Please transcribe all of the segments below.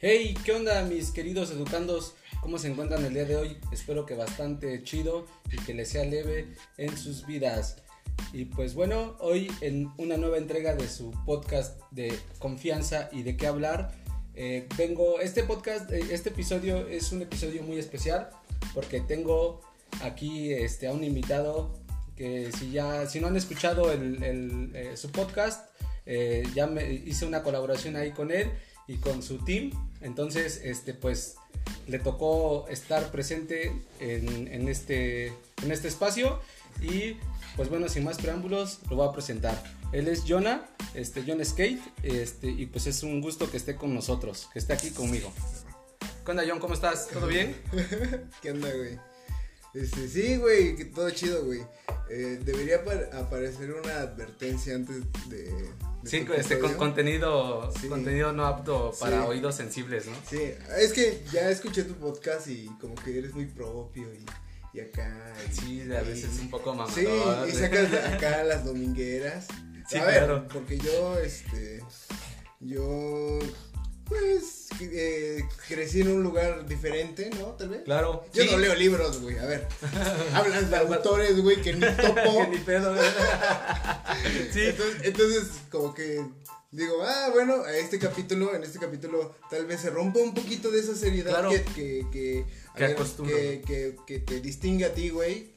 Hey, ¿qué onda mis queridos educandos? ¿Cómo se encuentran el día de hoy? Espero que bastante chido y que les sea leve en sus vidas. Y pues bueno, hoy en una nueva entrega de su podcast de confianza y de qué hablar, eh, este podcast, eh, este episodio es un episodio muy especial porque tengo aquí este, a un invitado que si ya, si no han escuchado el, eh, su podcast, ya me hice una colaboración ahí con él y con su team. Entonces, este, pues le tocó estar presente en, en, este, en este espacio y pues bueno, sin más preámbulos, lo voy a presentar. Él es Jonah, este, John Skate, este, y pues es un gusto que esté con nosotros, que esté aquí conmigo. ¿Qué onda, John? ¿Cómo estás? ¿Todo bien? ¿Qué onda, güey? Este, sí, güey, todo chido, güey. Eh, debería aparecer una advertencia antes de, Sí, este, con contenido, contenido no apto para oídos sensibles, ¿no? Sí, es que ya escuché tu podcast y como que eres muy propio y, y acá. sí, a veces un poco mamador. Sí, y sacas acá las domingueras. Sí, a ver, porque yo, este, yo pues eh, crecí en un lugar diferente, ¿no? Tal vez. Claro. Yo no leo libros, güey. A ver. Hablan de autores, güey, que ni topo. que ni pedo, sí. Entonces, como que digo, ah, bueno, a este capítulo, en este capítulo, tal vez se rompa un poquito de esa seriedad que, que, que, que, que, que, te distingue a ti, güey.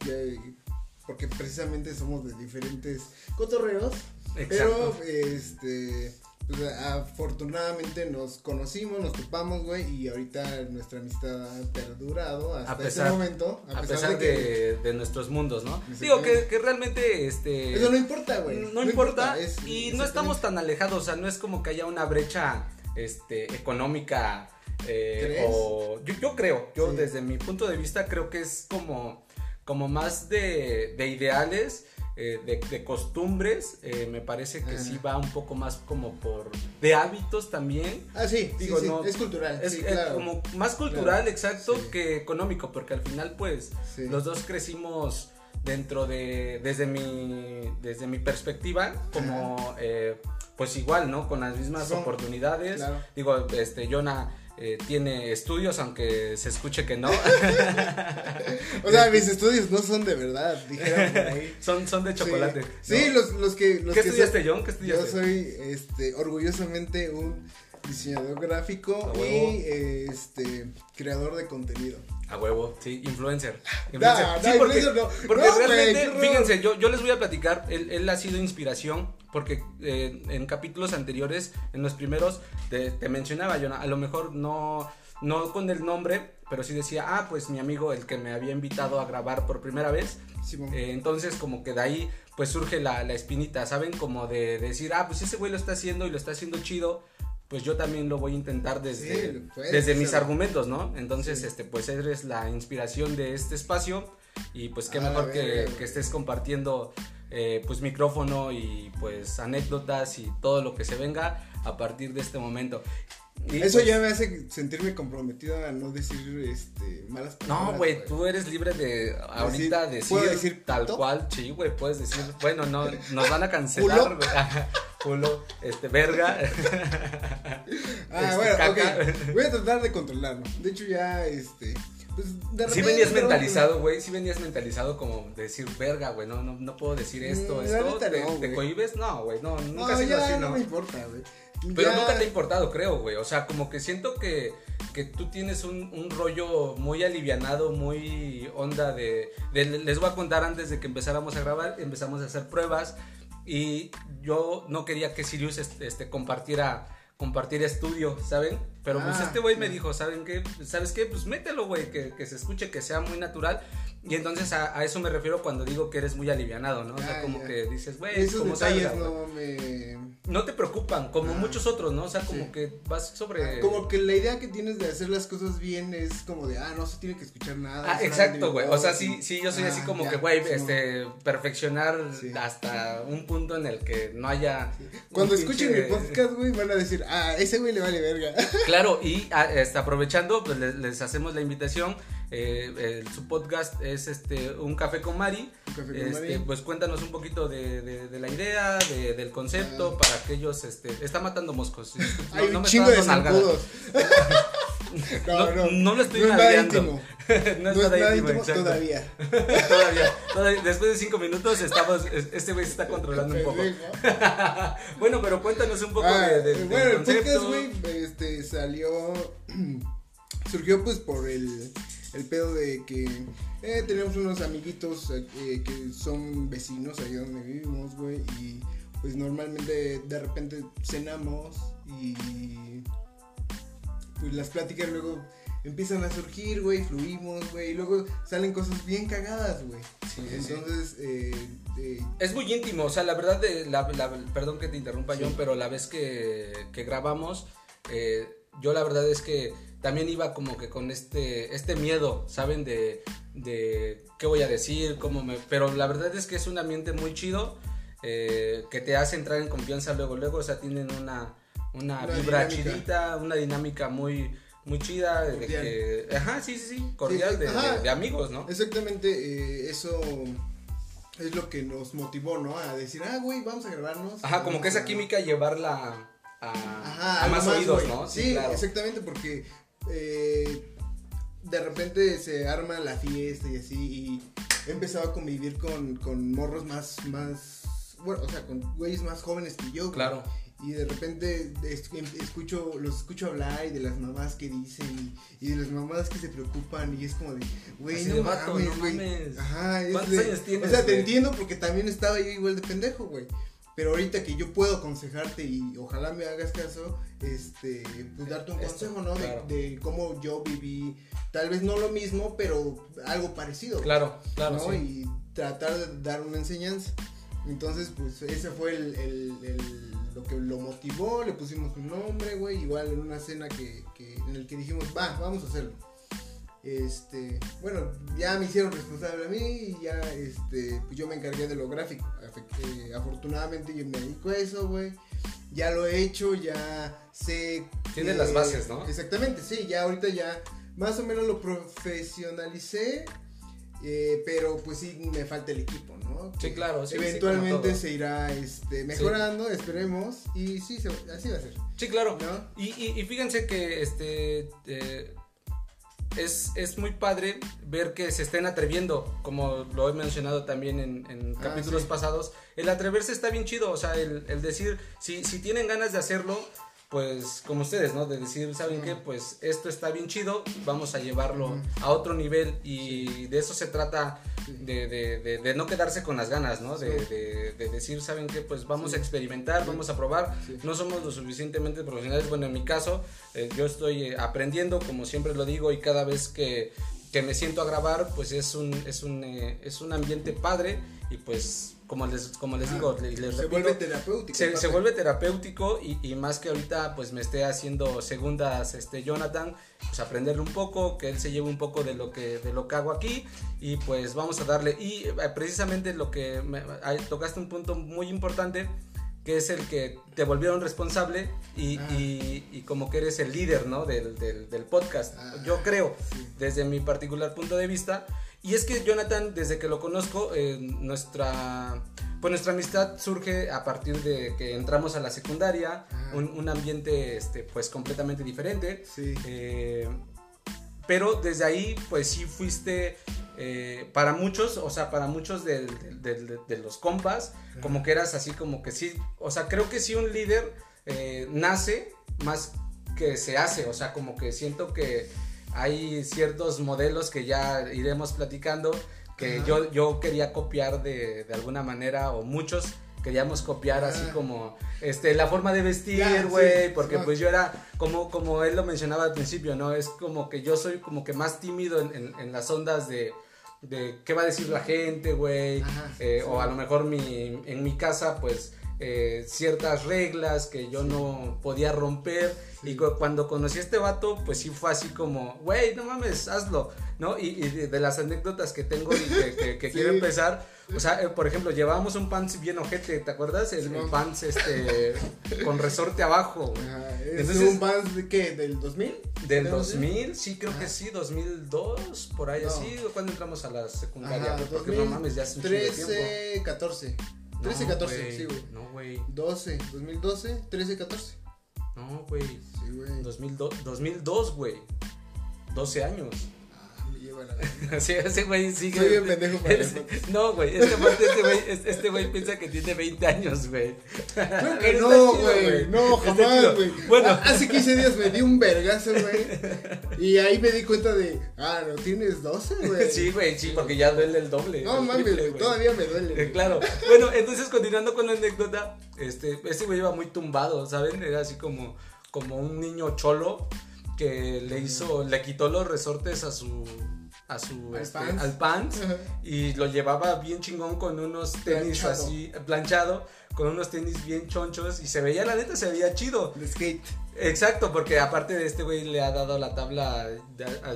Porque precisamente somos de diferentes cotorreos. Exacto. Pero, este pues, afortunadamente nos conocimos, nos topamos, güey, y ahorita nuestra amistad ha perdurado hasta ese momento. A, pesar, de, de, nuestros mundos, ¿no? Digo que, que, realmente, este... Eso no importa, güey. No, importa, y no estamos tan alejados, o sea, no es como que haya una brecha, este, económica, eh, o... Yo, yo, creo, yo desde mi punto de vista creo que es como, como más de, de ideales eh, de, costumbres, eh, me parece que sí va un poco más como por de hábitos también. Ah, sí, Digo, no, es cultural. Es, como más cultural, exacto, que económico, porque al final pues los dos crecimos dentro de, desde mi, desde mi perspectiva, como eh, pues igual, ¿no? Con las mismas oportunidades. Digo, este, Jonah eh, tiene estudios, aunque se escuche que no. o sea, mis estudios no son de verdad, dijeron por ahí. son, son de chocolate. Sí, los, los que... Los ¿Qué estudiaste, John? ¿Qué estudiaste? Yo soy, este, orgullosamente un diseñador gráfico y, este, creador de contenido. A huevo, sí, influencer. influencer. sí, porque, no. porque realmente, fíjense, yo, yo les voy a platicar, él, él ha sido inspiración porque eh, en capítulos anteriores, en los primeros, te, mencionaba yo, a lo mejor no, no con el nombre, pero sí decía, ah, pues mi amigo, el que me había invitado a grabar por primera vez. Eh, entonces, como que de ahí, pues surge la, espinita, ¿saben? Como de, decir, ah, pues ese güey lo está haciendo y lo está haciendo chido pues yo también lo voy a intentar desde, desde mis argumentos, ¿no? Entonces, este, pues eres la inspiración de este espacio y pues qué mejor que, que, estés compartiendo eh, pues micrófono y pues anécdotas y todo lo que se venga a partir de este momento. Eso pues ya me hace sentirme comprometido a no decir este, malas palabras. No, güey, tú eres libre de ahorita decir, decir tal cual, sí, güey, puedes decir, bueno, no, nos van a cancelar, güey. Culo, este, verga. ah, este, bueno, ok. Voy a tratar de controlarlo. De hecho, ya, este, pues sí venías mentalizado, güey, sí venías mentalizado como decir, verga, güey, no, no, no puedo decir esto, mm, esto, ¿te, no, ¿te cohibes? No, güey, no, nunca no, sido así, ¿no? No me importa, güey. Pero nunca te ha importado, creo, güey, o sea, como que siento que, que tú tienes un, un rollo muy alivianado, muy onda de, de, les voy a contar antes de que empezáramos a grabar, empezamos a hacer pruebas y yo no quería que Sirius este, este compartiera compartir estudio, ¿saben? Pero pues ah, este güey me dijo, ¿saben qué? ¿Sabes qué? Pues mételo, güey, que, que, se escuche, que sea muy natural. Y entonces a, eso me refiero cuando digo que eres muy alivianado, ¿no? o sea, como que dices, güey, como detalles no me... No te preocupan, como ah. muchos otros, ¿no? O sea, como que vas sobre... Ah, como que la idea que tienes de hacer las cosas bien es como de, ah, no se tiene que escuchar nada. Ah, exacto, güey. O sea, sí, sí, yo soy así como que, güey, este, perfeccionar hasta un punto en el que no haya... Cuando escuchen mi podcast, güey, van a decir, ah, ese güey le vale verga. Claro, y este, aprovechando, pues les, les hacemos la invitación Eh, su podcast es este Un Café con Mari. este, Pues cuéntanos un poquito de, la idea, del concepto, ah. para que ellos. Este, está matando moscos. Hay no, un chingo de zancudos. no, no, no, lo estoy no no es nada íntimo, todavía. todavía. Después de cinco minutos estamos, este güey se está controlando un poco. bueno, pero cuéntanos un poco ah, de, Bueno, el podcast, güey, este, salió, surgió pues por el el pedo de que eh, tenemos unos amiguitos eh, que son vecinos ahí donde vivimos, güey, y pues normalmente de repente cenamos y pues las pláticas luego empiezan a surgir, güey, fluimos, güey, y luego salen cosas bien cagadas, güey. Sí, Entonces, Eh, es muy íntimo, o sea, la verdad, de la, perdón que te interrumpa, John, pero la vez que, que grabamos, eh, yo la verdad es que también iba como que con este, este miedo, ¿saben? De, de qué voy a decir, cómo me... Pero la verdad es que es un ambiente muy chido, eh, que te hace entrar en confianza luego, luego, o sea, tienen una, una, vibra chidita, una dinámica muy muy chida, de que, ajá, sí, sí, sí, cordial, de, amigos, ¿no? Exactamente, eh, eso es lo que nos motivó, ¿no? A decir, ah, güey, vamos a grabarnos. Ajá, como que esa química llevarla a, a más, oídos, ¿no? Sí, exactamente, porque eh, de repente se arma la fiesta y así, y he empezado a convivir con, con morros más, más, bueno, o sea, con güeyes más jóvenes que yo. Claro. Y de repente em, escucho, los escucho hablar y de las mamás que dicen y, de las mamás que se preocupan y es como de, güey, no, mames, güey. Ajá, es ¿Cuántos años tienes? O sea, te entiendo porque también estaba yo igual de pendejo, güey. Pero ahorita que yo puedo aconsejarte y ojalá me hagas caso, este, pues darte un consejo, ¿no? De, cómo yo viví, tal vez no lo mismo, pero algo parecido. Claro, claro. ¿no? Y tratar de dar una enseñanza. Entonces, pues ese fue el, el, lo que lo motivó, le pusimos un nombre, güey, igual en una cena que, que, en el que dijimos, va, vamos a hacerlo. Este, bueno, ya me hicieron responsable a mí y ya, este, pues yo me encargué de lo gráfico. Eh, afortunadamente yo me dedico a eso, güey. Ya lo he hecho, ya sé. Tienes las bases, ¿no? Exactamente, sí, ya ahorita ya más o menos lo profesionalicé. Eh, pero pues sí me falta el equipo, ¿no? Sí, claro. Sí, Eventualmente se irá este, mejorando, esperemos. Y sí, así va a ser. Sí, claro. Y, y, fíjense que este eh, es, muy padre ver que se estén atreviendo, como lo he mencionado también en, ah, capítulos pasados. El atreverse está bien chido, o sea, el, decir, si, si tienen ganas de hacerlo, pues como ustedes, ¿no? De decir, ¿saben qué? Pues esto está bien chido, vamos a llevarlo a otro nivel y de eso se trata, de, de, de, no quedarse con las ganas, ¿no? De, decir, ¿saben qué? Pues vamos a experimentar, vamos a probar, no somos lo suficientemente profesionales, bueno, en mi caso, eh, yo estoy eh, aprendiendo, como siempre lo digo, y cada vez que, que me siento a grabar, pues es un, es un, eh, es un ambiente padre y pues como les, como les digo, se vuelve terapéutico. Se, vuelve terapéutico y, y, más que ahorita pues me esté haciendo segundas este Jonathan, pues aprenderle un poco, que él se lleve un poco de lo que, de lo que hago aquí y pues vamos a darle. Y eh, precisamente lo que me, tocaste un punto muy importante que es el que te volvieron responsable y, ah. y, como que eres el líder ¿no? del, del, del podcast. Ah, Yo creo, desde mi particular punto de vista, y es que Jonathan, desde que lo conozco, eh, nuestra, pues nuestra amistad surge a partir de que entramos a la secundaria, ah. un, ambiente este, pues completamente diferente. Eh, pero desde ahí, pues sí fuiste, eh, para muchos, o sea, para muchos de, los compas, como que eras así como que sí, o sea, creo que sí un líder nace más que se hace, o sea, como que siento que hay ciertos modelos que ya iremos platicando que yo, yo quería copiar de, de, alguna manera o muchos queríamos copiar así ah. como este la forma de vestir, güey, porque pues yo era como como él lo mencionaba al principio, ¿no? Es como que yo soy como que más tímido en, en, las ondas de, de qué va a decir la gente, güey, eh, o a lo mejor mi, en mi casa pues eh, ciertas reglas que yo no podía romper. Y cuando conocí a este vato, pues sí fue así como, güey, no mames, hazlo. ¿no? Y, de, las anécdotas que tengo y que, quiero empezar, o sea, eh, por ejemplo, llevábamos un pants bien ojete, ¿te acuerdas? El, pants este con resorte abajo. ¿Es un pants de qué? ¿Del 2000? Del 2000, sí, creo que sí, 2002, por ahí así, cuando entramos a la secundaria, porque no mames, ya hace un 13, 14. 13, 14, sí, güey. No, güey. 12, 2012, 13, 14. No, güey. Sí, güey. 2002, güey. 12 años. Sí, ese güey sigue. Soy bien pendejo para eso. No, güey. Este güey, este güey piensa que tiene 20 años, güey. Creo que no, güey. No, jamás, güey. Bueno. Hace 15 días me di un vergazo, güey. Y ahí me di cuenta de, ah, no tienes 12, güey. Sí, güey, sí, porque ya duele el doble. No mames, güey. Todavía me duele. Eh, claro. Bueno, entonces continuando con la anécdota, este, este güey iba muy tumbado, ¿saben? Era así como, como un niño cholo que le hizo, le quitó los resortes a su a su al, este, pants, y lo llevaba bien chingón con unos tenis así planchado con unos tenis bien chonchos y se veía la neta se veía chido. De skate. Exacto porque aparte de este güey le ha dado la tabla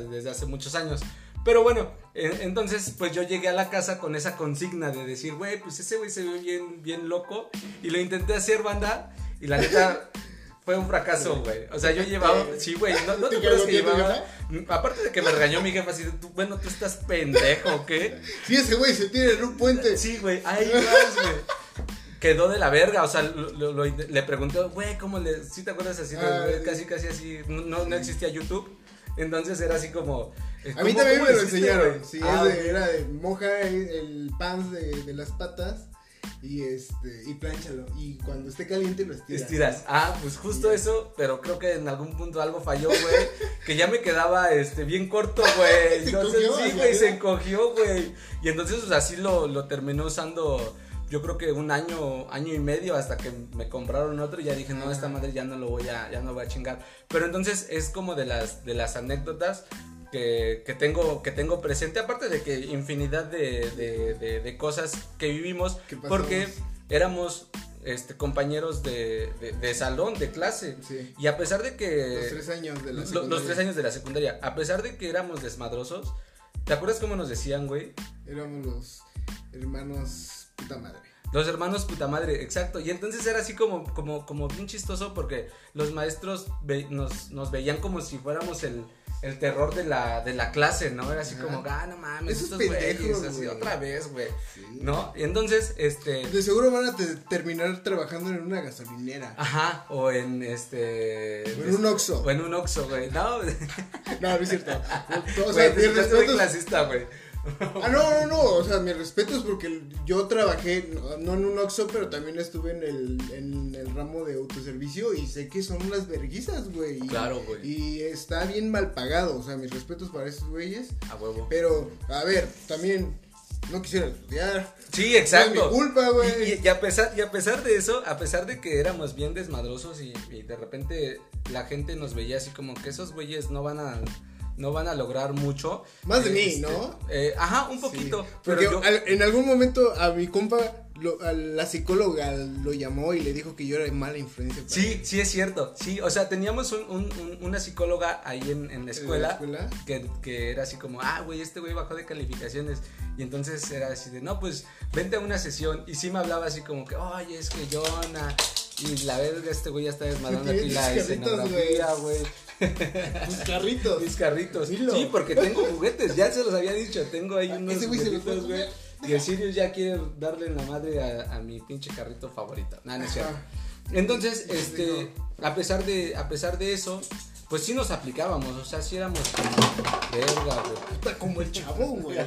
desde hace muchos años. Pero bueno entonces pues yo llegué a la casa con esa consigna de decir güey pues ese güey se ve bien bien loco y lo intenté hacer banda y la neta Fue un fracaso, güey. O sea, yo llevaba. Sí, güey. No, no te acuerdas que llevaba. Aparte de que me regañó mi jefa, así, tú, bueno, tú estás pendejo, ¿o qué? Sí, ese güey se tiene en un puente. Sí, güey. Ahí vas, güey. Quedó de la verga, o sea, lo, le pregunté, güey, ¿cómo le.? ¿Sí te acuerdas así? Ah, casi, casi así. No, no existía YouTube. Entonces era así como. A mí también me lo enseñaron. Sí, ah, era de moja el pan de, de las patas y este y plánchalo y cuando esté caliente lo estiras. Estiras. Ah, pues justo eso, pero creo que en algún punto algo falló, güey, que ya me quedaba este bien corto, güey. Entonces sí, güey, se encogió, güey. Y entonces pues, así lo, lo terminó usando yo creo que un año, año y medio hasta que me compraron otro y ya dije, no, esta madre ya no lo voy a, ya no voy a chingar. Pero entonces es como de las, de las anécdotas que, tengo, que tengo presente, aparte de que infinidad de, cosas que vivimos, porque éramos este, compañeros de, salón, de clase. Y a pesar de que... Los tres años de la secundaria. Los tres años de la secundaria. A pesar de que éramos desmadrosos, ¿te acuerdas cómo nos decían, güey? Éramos los hermanos puta madre. Los hermanos puta madre, exacto. Y entonces era así como, como, como bien chistoso porque los maestros nos, nos veían como si fuéramos el el terror de la, de la clase, ¿no? Era así como, ah, no mames, estos güeyes, así otra vez, güey. ¿No? Y entonces, este. De seguro van a terminar trabajando en una gasolinera. Ajá, o en este. O en un Oxxo. O en un Oxxo, güey. No, no, no es cierto. O sea, mi clasista, güey. Ah, no, no, no, o sea, mi respeto es porque yo trabajé, no, en un Oxxo, pero también estuve en el, en el ramo de autoservicio y sé que son unas verguizas, güey. Claro, güey. Y está bien mal pagado, o sea, mis respetos para esos güeyes. A huevo. Pero, a ver, también no quisiera estudiar. Sí, exacto. No es mi culpa, güey. Y, a pesar, y a pesar de eso, a pesar de que éramos bien desmadrosos y, y de repente la gente nos veía así como que esos güeyes no van a no van a lograr mucho. Más de mí, este, ¿no? Eh, ajá, un poquito. pero yo... en algún momento a mi compa, a la psicóloga lo llamó y le dijo que yo era mala influencia. sí, sí es cierto. Sí, o sea, teníamos una psicóloga ahí en, la escuela, Que, que, era así como, ah, güey, este güey bajó de calificaciones. Y entonces era así de, no, pues vente a una sesión. Y sí me hablaba así como que, oye, es que Jonah. Y la verga, este güey ya está desmadrando aquí la escenografía, güey. Mis carritos. Mis carritos. Sí, porque tengo juguetes, ya se los había dicho. Tengo ahí unos juguetitos, güey. Y el Sirius ya quiere darle la madre a, mi pinche carrito favorito. Nada, no es cierto. Entonces, este, a pesar de, a pesar de eso, pues sí nos aplicábamos, o sea, sí éramos verga, güey. Como el chavo, güey.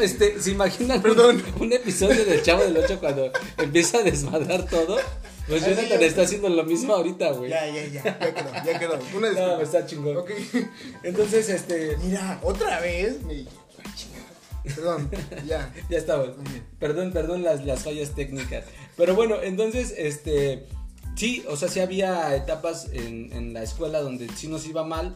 este, ¿se imaginan Perdón. Un, episodio del Chavo del 8 cuando empieza a desmadrar todo? Pues Jonathan está haciendo lo mismo ahorita, güey. Ya, ya, ya, ya quedó, ya quedó. Una disculpa. No, está chingón. Ok. Entonces, este. Mira, otra vez me Perdón, ya. ya estamos. Perdón, perdón las, las fallas técnicas. Pero bueno, entonces, este. Sí, o sea, sí había etapas en, en la escuela donde sí nos iba mal,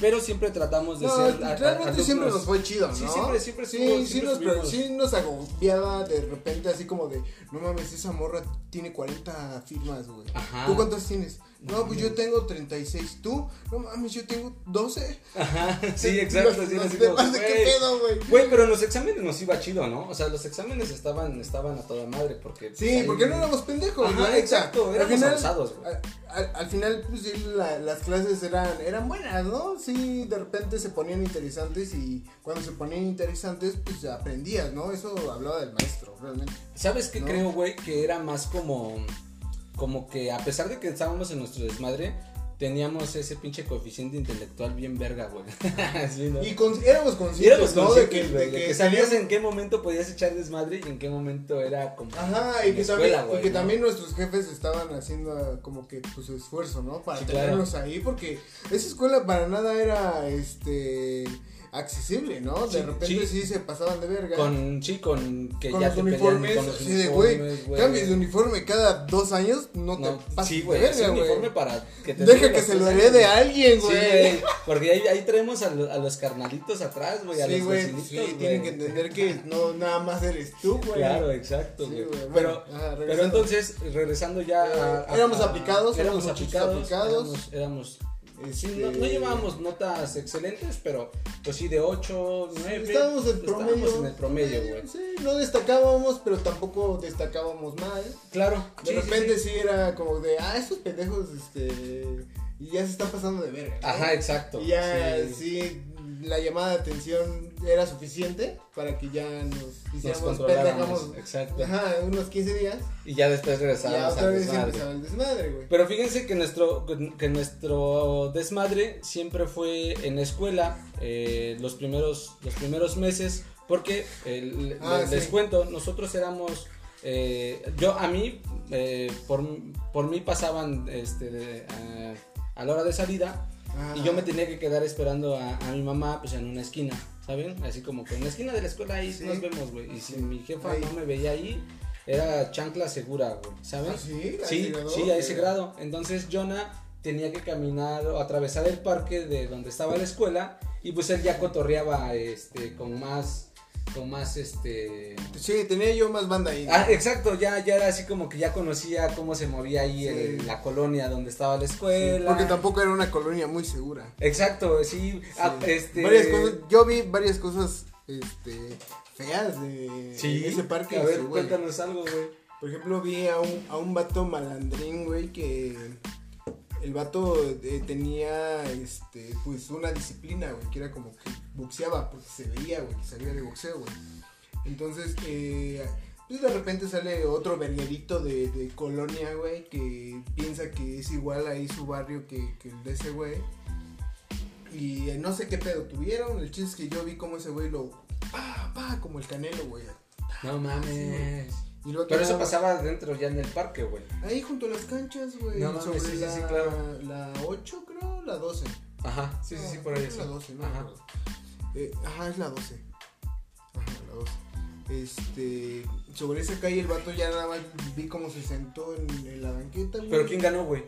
pero siempre tratamos de no, ser. Realmente siempre nos fue chido, ¿no? Sí, siempre, siempre, sí, sí, nos, sí nos agobiaba de repente así como de, no mames, esa morra tiene 40 firmas, güey. ¿Tú cuántas tienes? No, pues yo tengo 36. ¿Tú? No mames, yo tengo 12. Ajá, sí, exacto. Los, sí, los ¿Qué pedo, güey? Güey, pero en los exámenes nos iba chido, ¿no? O sea, los exámenes estaban, estaban a toda madre porque... Pues, sí, porque no éramos pendejos, Ajá, exacto, éramos al final, güey. Al, al, final, pues sí, las clases eran, eran buenas, ¿no? Sí, de repente se ponían interesantes y cuando se ponían interesantes, pues aprendías, ¿no? Eso hablaba del maestro, realmente. ¿Sabes qué creo, güey? Que era más como como que a pesar de que estábamos en nuestro desmadre, teníamos ese pinche coeficiente intelectual bien verga, güey. Y éramos conscientes, ¿no? de que, de que, sabías en qué momento podías echar desmadre y en qué momento era como. Ajá, y que, también, y que también nuestros jefes estaban haciendo como que pues, su esfuerzo, ¿no? Para tenernos ahí, porque esa escuela para nada era este accesible, ¿no? De repente sí. se pasaban de verga. Con, sí, con que ya los te uniformes, con los sí, güey, cambies de uniforme cada dos años, no, te pases sí, de verga, güey. uniforme para que te Deja que se lo herede a alguien, güey. Sí, porque ahí, ahí traemos a, a los carnalitos atrás, güey, a los güey, vecinitos, Sí, tienen que entender que no nada más eres tú, güey. Claro, exacto, güey. pero, pero entonces, regresando ya a, Éramos aplicados, éramos aplicados, éramos Sí, no, no, llevábamos notas excelentes, pero pues sí, de 8, 9. estábamos, en promedio, en el promedio, güey. Sí, no destacábamos, pero tampoco destacábamos mal. Claro. De repente sí, era como de, ah, estos pendejos, este. Y ya se están pasando de verga. Ajá, exacto. Y ya, sí la llamada de atención era suficiente para que ya nos hiciéramos pendejamos. Exacto. Ajá, unos 15 días. Y ya después regresábamos al desmadre. el desmadre, güey. Pero fíjense que nuestro, que nuestro desmadre siempre fue en la escuela eh, los, primeros, los primeros meses. Porque ah, les, cuento, nosotros éramos. Eh, yo, a mí, eh, por, por mí pasaban este, a la hora de salida y yo me tenía que quedar esperando a, a, mi mamá, pues en una esquina, ¿saben? Así como que en la esquina de la escuela ahí nos vemos, güey. Y si mi jefa no me veía ahí, era chancla segura, güey, ¿saben? ¿Ah, sí, sí, sí, a ese grado. Entonces Jonah tenía que caminar o atravesar el parque de donde estaba la escuela y pues él ya cotorreaba este con más con más este sí tenía yo más banda ahí ah exacto ya ya era así como que ya conocía cómo se movía ahí la colonia donde estaba la escuela. porque tampoco era una colonia muy segura. Exacto sí, ah, este varias cosas yo vi varias cosas este feas de, ese parque a ver cuéntanos algo güey. Por ejemplo vi a un a un vato malandrín güey que el vato eh, tenía, este, pues una disciplina, güey, que era como que boxeaba, porque se veía, güey, que salía de boxeo, güey. Entonces, eh, pues de repente sale otro verguerito de, de colonia, güey, que piensa que es igual ahí su barrio que, que el de ese güey. Y eh, no sé qué pedo tuvieron, el chiste es que yo vi como ese güey lo, pa, pa, como el canelo, güey. No mames. Pero eso pasaba dentro ya en el parque, güey. Ahí junto a las canchas, güey. No, sí, sí, sí, claro. La 8, creo, la 12. Ajá, sí, sí, sí, por ahí. Es la 12, ¿no? Ajá. Eh, ajá, es la 12. Ajá, la 12. Este, sobre esa calle el vato ya nada más vi cómo se sentó en, en la banqueta, güey. ¿Pero quién ganó, güey?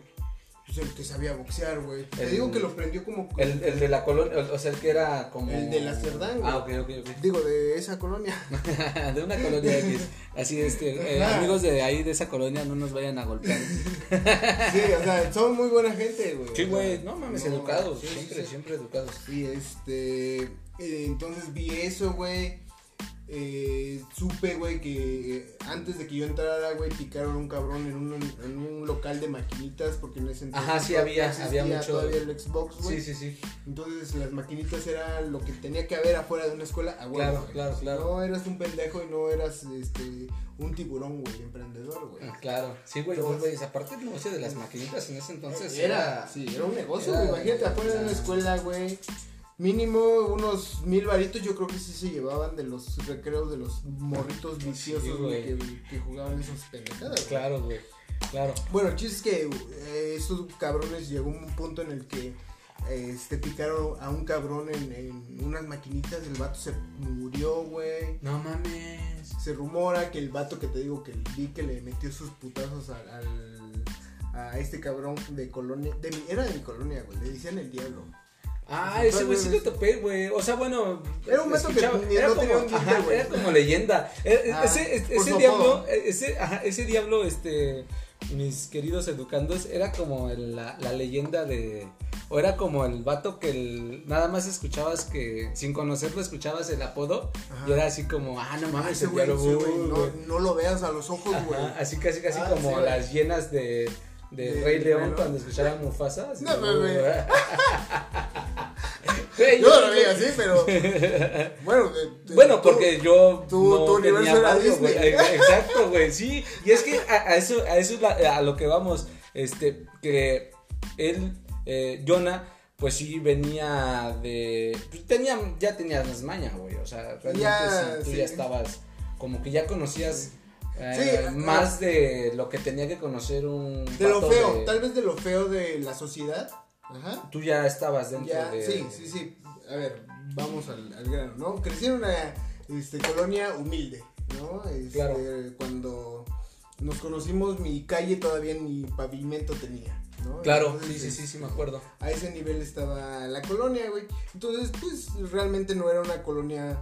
Pues el que sabía boxear, güey. Te digo que lo prendió como. El, el de la colonia, o sea, el que era como. El de la Cerdán, güey. Ah, ok, ok, ok. Digo, de esa colonia. de una colonia X. Así es que, eh, amigos de ahí, de esa colonia, no nos vayan a golpear. sí, o sea, son muy buena gente, güey. Sí, güey, no mames, educados, siempre, siempre educados. Y este. Eh, entonces vi eso, güey eh, supe, güey, que antes de que yo entrara, güey, picaron un cabrón en un, en un local de maquinitas, porque en ese entonces Ajá, sí había, había mucho. todavía el Xbox, güey. Sí, sí, sí. Entonces las maquinitas era lo que tenía que haber afuera de una escuela. Ah, claro, claro, claro. No eras un pendejo y no eras, este, un tiburón, güey, emprendedor, güey. Ah, claro, sí, güey, güey, aparte el negocio de las maquinitas en ese entonces era, sí, era un negocio, güey, imagínate afuera de una escuela, güey Mínimo unos mil varitos yo creo que sí se llevaban de los recreos de los morritos viciosos que, que, jugaban esas pendejadas. Claro, güey. Claro. Bueno, el chiste es que eh, estos cabrones llegó un punto en el que este picaron a un cabrón en, unas maquinitas, el vato se murió, güey. No mames. Se rumora que el vato que te digo que vi que le metió sus putazos al, a este cabrón de colonia, de era de mi colonia, güey, le decían el diablo. Ah, ese güey sí lo topé, güey. O sea, bueno. Era un vato que era no como, tenía un ajá, güey. Era como leyenda. E, ah, ese ese, ese diablo, ese, ajá, ese diablo, este. Mis queridos educandos, era como la, la leyenda de. O era como el vato que el, nada más escuchabas que, sin conocerlo, escuchabas el apodo. Y era así como, ah, no mames, ese güey, no, no, lo veas a los ojos, güey. Así casi, casi ah, como las llenas de de, Rey León cuando escuchaban Mufasa. No, no, no. yo no lo vi así, pero. Bueno, bueno porque yo. Tu, tenía era Disney. Exacto, güey, sí. Y es que a, eso, a eso es a lo que vamos. Este, que él, eh, Jonah pues sí venía de pues tenía ya tenías las mañas güey o sea realmente ya, tú ya estabas como que ya conocías eh, más de lo que tenía que conocer un. De lo feo, tal vez de lo feo de la sociedad. Ajá. Tú ya estabas dentro de. Sí, sí, sí. A ver, vamos al, al grano, ¿no? Crecí en una este, colonia humilde, ¿no? Este, claro. Cuando nos conocimos, mi calle todavía ni pavimento tenía. ¿no? Claro, sí, sí, sí, sí, me acuerdo. A ese nivel estaba la colonia, güey. Entonces, pues realmente no era una colonia.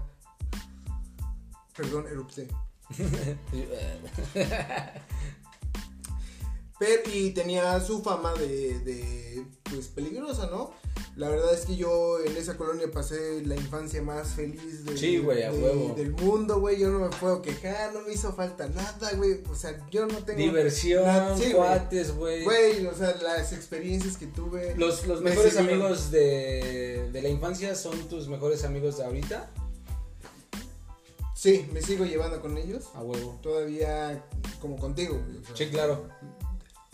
Perdón, erupté. Pero, y tenía su fama de, de, pues, peligrosa, ¿no? La verdad es que yo en esa colonia pasé la infancia más feliz de, del mundo, güey. Yo no me puedo quejar, no me hizo falta nada, güey. O sea, yo no tengo. Diversión, cuates, güey. Güey, o sea, las experiencias que tuve. Los, los mejores amigos de, de la infancia son tus mejores amigos de ahorita. Sí, me sigo llevando con ellos. A huevo. Todavía como contigo. sí, claro.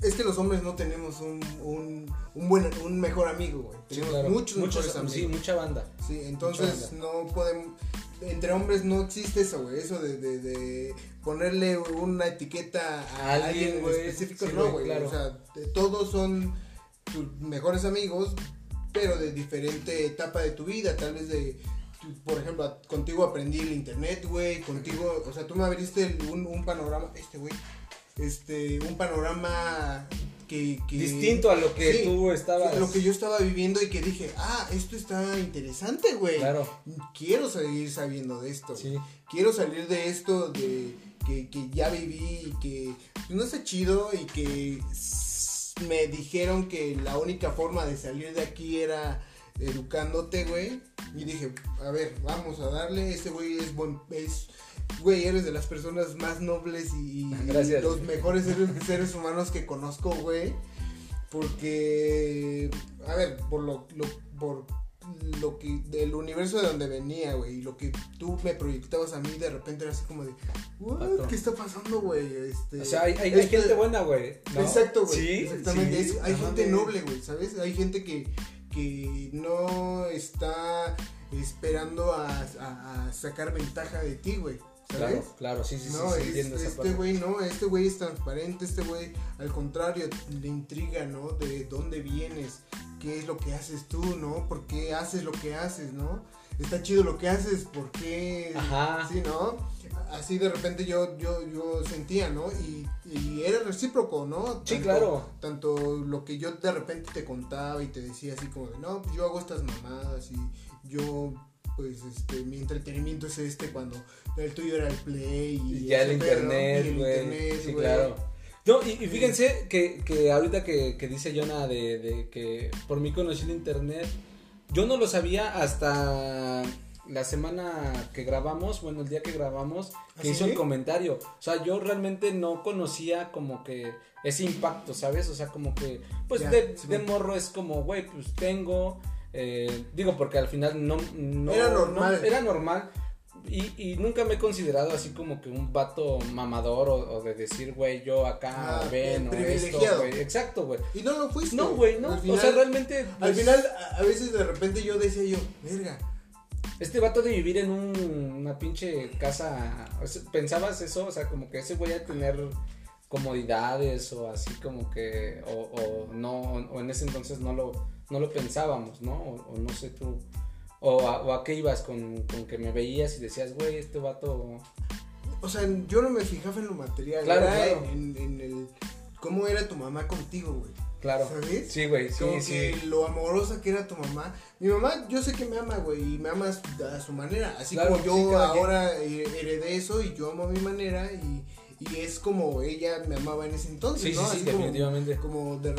Es que los hombres no tenemos un, un, un buen, un mejor amigo, güey. Tenemos muchos, muchos amigos. Sí, mucha banda. Sí, entonces no podemos, entre hombres no existe eso, güey, eso de, de, de, ponerle una etiqueta a, alguien, específico, no, güey. Claro. O sea, todos son tus mejores amigos, pero de diferente etapa de tu vida, tal vez de por ejemplo, contigo aprendí el internet, güey, contigo, o sea, tú me abriste un, un panorama, este, güey, este, un panorama que, que, distinto a lo que tú estabas lo que yo estaba viviendo y que dije ah esto está interesante güey. Claro. Quiero seguir sabiendo de esto. Sí. quiero salir de esto de que, que ya viví y que pues, no está chido y que me dijeron que la única forma de salir de aquí era educándote, güey. Y dije, a ver, vamos a darle. Este güey es buen. Es, güey, eres de las personas más nobles y, los mejores seres, humanos que conozco, güey. Porque, a ver, por lo, lo, por lo que, del universo de donde venía, güey, y lo que tú me proyectabas a mí, de repente era así como de, ¿qué está pasando, güey? Este, o sea, hay, hay, hay gente buena, güey. Exacto, güey. ¿Sí? Exactamente. hay gente noble, güey, ¿sabes? Hay gente que, que no está esperando a, sacar ventaja de ti, güey. ¿sabes? Claro, claro, sí, sí, no, sí, Este güey no, este güey es transparente, este güey al contrario le intriga, ¿no? De dónde vienes, qué es lo que haces tú, ¿no? ¿Por qué haces lo que haces, ¿no? Está chido lo que haces, ¿por qué? Ajá. Sí, ¿no? así de repente yo, yo, yo sentía, ¿no? Y, era recíproco, ¿no? sí, claro. Tanto lo que yo de repente te contaba y te decía así como de, no, yo hago estas mamadas y yo, pues, este, mi entretenimiento es este cuando el tuyo era el play y, ya el internet, güey. Sí, claro. No, y, fíjense que, que ahorita que, que dice Jonah de, de que por mí conocí el internet, yo no lo sabía hasta la semana que grabamos, bueno, el día que grabamos, que ¿Ah, hizo el comentario. O sea, yo realmente no conocía como que ese impacto, ¿sabes? O sea, como que, pues de, morro es como, güey, pues tengo, eh, digo, porque al final no, no era normal. era normal. Y, y, nunca me he considerado así como que un vato mamador o, de decir, güey, yo acá ah, ven o esto, güey. Exacto, güey. Y no lo fuiste. No, güey, no. o sea, realmente. al pues final, a veces de repente yo decía yo, verga, este vato de vivir en una pinche casa, ¿pensabas eso? O sea, como que ese voy a tener comodidades o así como que, o, no, o en ese entonces no lo, no lo pensábamos, ¿no? O, no sé tú, o a, qué ibas con, que me veías y decías, güey, este vato... O sea, yo no me fijaba en lo material, claro, En, el, cómo era tu mamá contigo, güey. Claro. ¿Sabes? Sí, güey, sí, Como sí. Que lo amorosa que era tu mamá. Mi mamá, yo sé que me ama, güey, y me ama a su manera. Así como yo ahora heredé eso y yo amo a mi manera y, y es como ella me amaba en ese entonces, ¿no? Sí, sí, definitivamente. Como, de,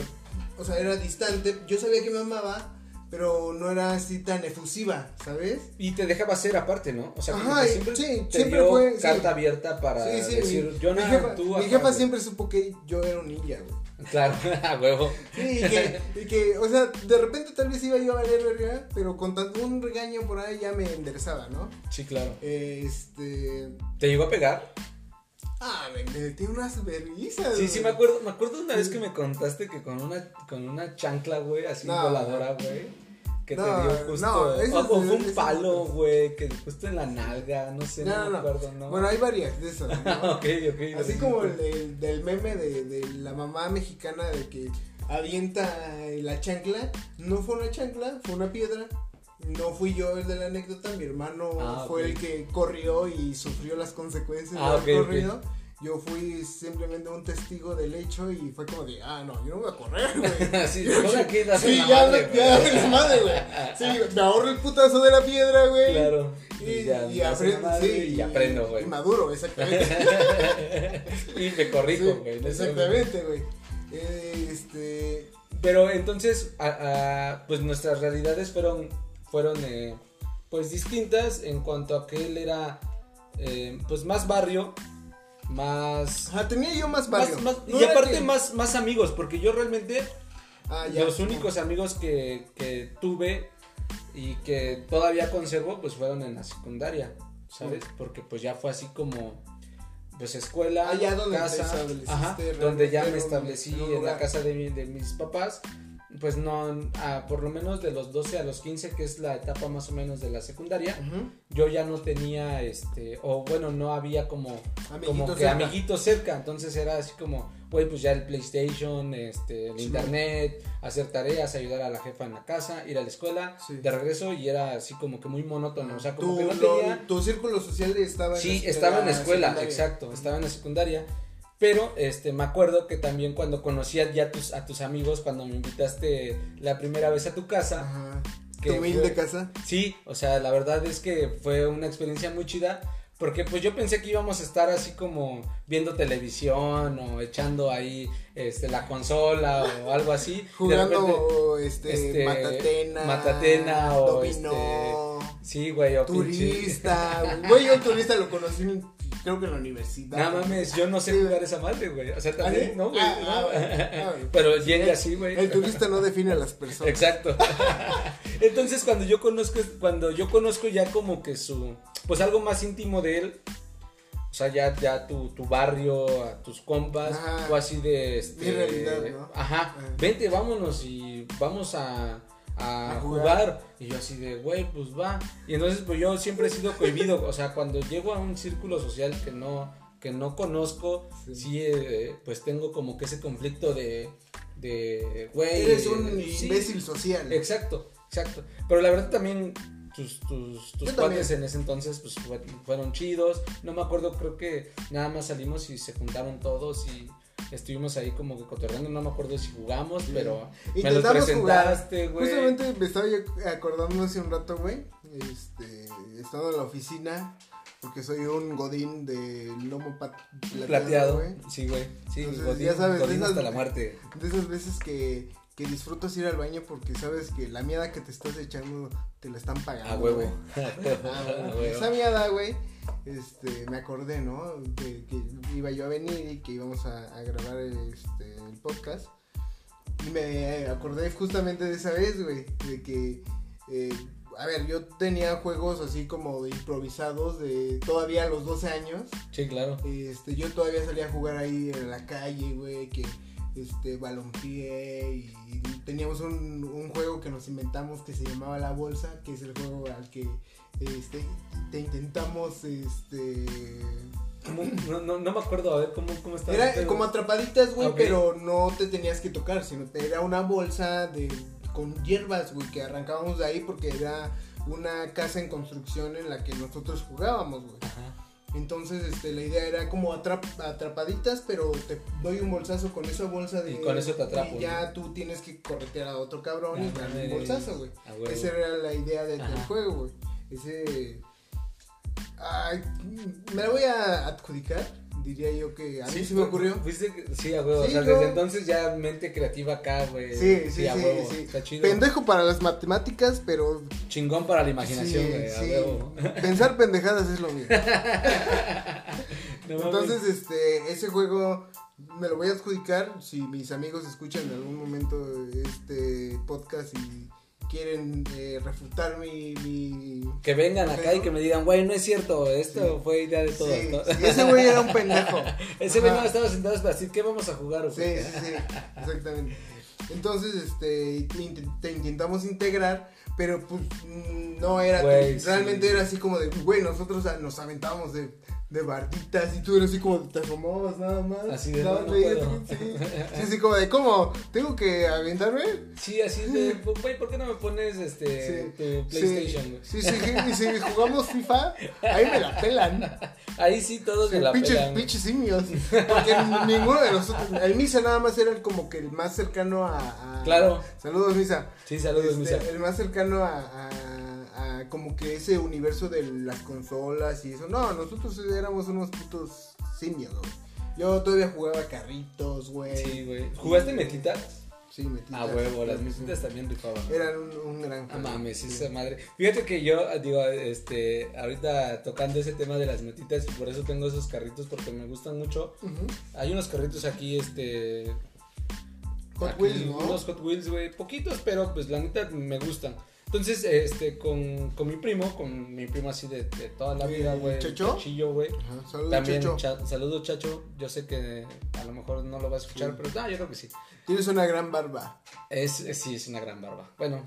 o sea, era distante. Yo sabía que me amaba, pero no era así tan efusiva, ¿sabes? Y te dejaba ser aparte, ¿no? O sea, Ajá, siempre, sí, siempre fue carta abierta para decir, yo mi, jefa, mi jefa siempre supo que yo era un ninja, güey. Claro, a huevo. Sí, y que, y que, o sea, de repente tal vez iba yo a valer verga, pero con un regaño por ahí ya me enderezaba, ¿no? Sí, claro. Este. ¿Te llegó a pegar? Ah, me metí unas vergüenzas. Sí, sí, me acuerdo, me acuerdo una vez que me contaste que con una, con una chancla, güey, así voladora, güey que te dio justo. No, o, fue un palo, güey, que justo en la nalga, no sé, no, no me acuerdo, ¿no? Bueno, hay varias de esas, ¿no? ok, ok. Así como el, del meme de, de, la mamá mexicana de que avienta la chancla. No fue una chancla, fue una piedra. No fui yo el de la anécdota, mi hermano ah, fue el que corrió y sufrió las consecuencias ah, del corrido. Yo fui simplemente un testigo del hecho y fue como de, ah, no, yo no voy a correr, güey. sí, aquí sí, ya, madre, ya, la madre, güey. Sí, me ahorro el putazo de la piedra, güey. Claro. Y, ya, y, aprendo, sí, y, aprendo, güey. Y maduro, exactamente. y me corrijo, güey. exactamente, güey. Este. Pero entonces, a, a, pues nuestras realidades fueron, fueron eh, pues distintas en cuanto a que él era, eh, pues más barrio más. Ajá, tenía yo más barrio. y aparte más, más amigos, porque yo realmente. Ah, los únicos amigos que, que tuve y que todavía conservo, pues fueron en la secundaria, ¿sabes? Porque pues ya fue así como. Pues escuela, Allá donde casa, ajá, donde ya me establecí en la casa de, de mis papás pues no, por lo menos de los 12 a los 15, que es la etapa más o menos de la secundaria, yo ya no tenía, este, o bueno, no había como, como que cerca. amiguitos cerca, entonces era así como, güey, pues ya el PlayStation, este, el internet, hacer tareas, ayudar a la jefa en la casa, ir a la escuela, de regreso y era así como que muy monótono, o sea, como que no tenía... tu círculo social estaba en Sí, estaba en la escuela, exacto, estaba en la secundaria. Pero este, me acuerdo que también cuando conocías ya tus, a tus amigos, cuando me invitaste la primera vez a tu casa. Ajá. ¿Tu humilde casa? Sí, o sea, la verdad es que fue una experiencia muy chida. Porque pues yo pensé que íbamos a estar así como viendo televisión o echando ahí este la consola o algo así. Jugando este, este, matatena. Matatena o este, Sí, güey, o turista. Güey, yo turista lo conocí creo que en la universidad. No mames, yo no sé jugar esa madre, güey. O sea, también, ¿Ah, ¿no, güey? Ah, ah, Pero llega así, güey. El turista no define a las personas. Exacto. Entonces, cuando yo conozco, cuando yo conozco ya como que su, pues algo más íntimo de él, o sea, ya, ya tu, tu barrio, a tus compas, o así de, este, realidad, ¿no? Ajá, vente, vámonos y vamos a a, jugar. Y yo así de, güey, pues va. Y entonces pues yo siempre he sido cohibido, o sea, cuando llego a un círculo social que no, que no conozco, sí, eh, pues tengo como que ese conflicto de, de, güey. Eres un imbécil social. Exacto, exacto. Pero la verdad también tus, tus, tus padres en ese entonces pues fueron chidos. No me acuerdo, creo que nada más salimos y se juntaron todos y estuvimos ahí como que cotorreando, no me acuerdo si jugamos, pero me presentaste, güey. Justamente me estaba yo acordando hace un rato, güey, este, estando en la oficina, porque soy un godín de lomo plateado, güey. Sí, güey, sí, godín, ya sabes, godín hasta la muerte. De esas veces que que disfrutas ir al baño porque sabes que la mierda que te estás echando te la están pagando. A huevo. Esa mierda, güey, este, me acordé, ¿no? De que iba yo a venir y que íbamos a, grabar este, el podcast. Y me acordé justamente de esa vez, güey, de que, eh, a ver, yo tenía juegos así como improvisados de todavía a los 12 años. Sí, claro. Este, yo todavía salía a jugar ahí en la calle, güey, que este balompié y, teníamos un, un, juego que nos inventamos que se llamaba La Bolsa, que es el juego al que este te intentamos este no, no, no, me acuerdo, a ver cómo, cómo estaba. Era como atrapaditas, güey, pero no te tenías que tocar, sino era una bolsa de con hierbas, güey, que arrancábamos de ahí porque era una casa en construcción en la que nosotros jugábamos, güey. Entonces, este, la idea era como atrapaditas, pero te doy un bolsazo con esa bolsa de. Y con eso te atrapo. Y ya tú tienes que corretear a otro cabrón y darle un bolsazo, güey. Esa era la idea del juego, güey. Ese. Ay, me la voy a adjudicar diría yo que a mí sí, me ocurrió. sí, a huevo. o sea, desde entonces ya mente creativa acá, güey. Sí, sí, sí, sí, Está chido. Pendejo para las matemáticas, pero. Chingón para la imaginación, güey. a huevo. Pensar pendejadas es lo mío. entonces, este, ese juego me lo voy a adjudicar si mis amigos escuchan en algún momento este podcast y quieren eh, refutar mi, Que vengan acá y que me digan, güey, no es cierto, esto fue idea de todos. ese güey era un pendejo. ese güey no estaba sentado para decir, ¿qué vamos a jugar? Sí, sí, sí, exactamente. Entonces, este, te intentamos integrar, pero pues mm, no era, realmente era así como de, güey, nosotros nos aventábamos de de barditas y tú eres así como te asomabas nada más. Así de no, no puedo. Sí, sí, así como de, ¿cómo? ¿Tengo que aventarme? Sí, así de, güey, ¿por qué no me pones este tu PlayStation? Sí, sí, sí, y si jugamos FIFA, ahí me la pelan. Ahí sí todos me la pelan. Pinches simios. Porque ninguno de nosotros, el Misa nada más era como que el más cercano a... claro. Saludos, Misa. Sí, saludos, este, Misa. El más cercano a como que ese universo de las consolas y eso. No, nosotros éramos unos putos simios, ¿no? Yo todavía jugaba carritos, güey. Sí, güey. ¿Jugaste metitas? Sí, metitas. Ah, huevo, las metitas también rifaban. Eran un, gran Ah, mames, esa madre. Fíjate que yo, digo, este, ahorita tocando ese tema de las metitas y por eso tengo esos carritos porque me gustan mucho. Hay unos carritos aquí, este... Hot Wheels, ¿no? Unos Hot Wheels, güey. Poquitos, pero pues la neta me gustan. Entonces, este, con, con mi primo, con mi primo así de, de toda la vida, güey. ¿Chacho? Chachillo, güey. Saludos, También, Chacho. saludos, Chacho. Yo sé que a lo mejor no lo va a escuchar, pero no, yo creo que sí. Tienes una gran barba. Es, sí, es una gran barba. Bueno,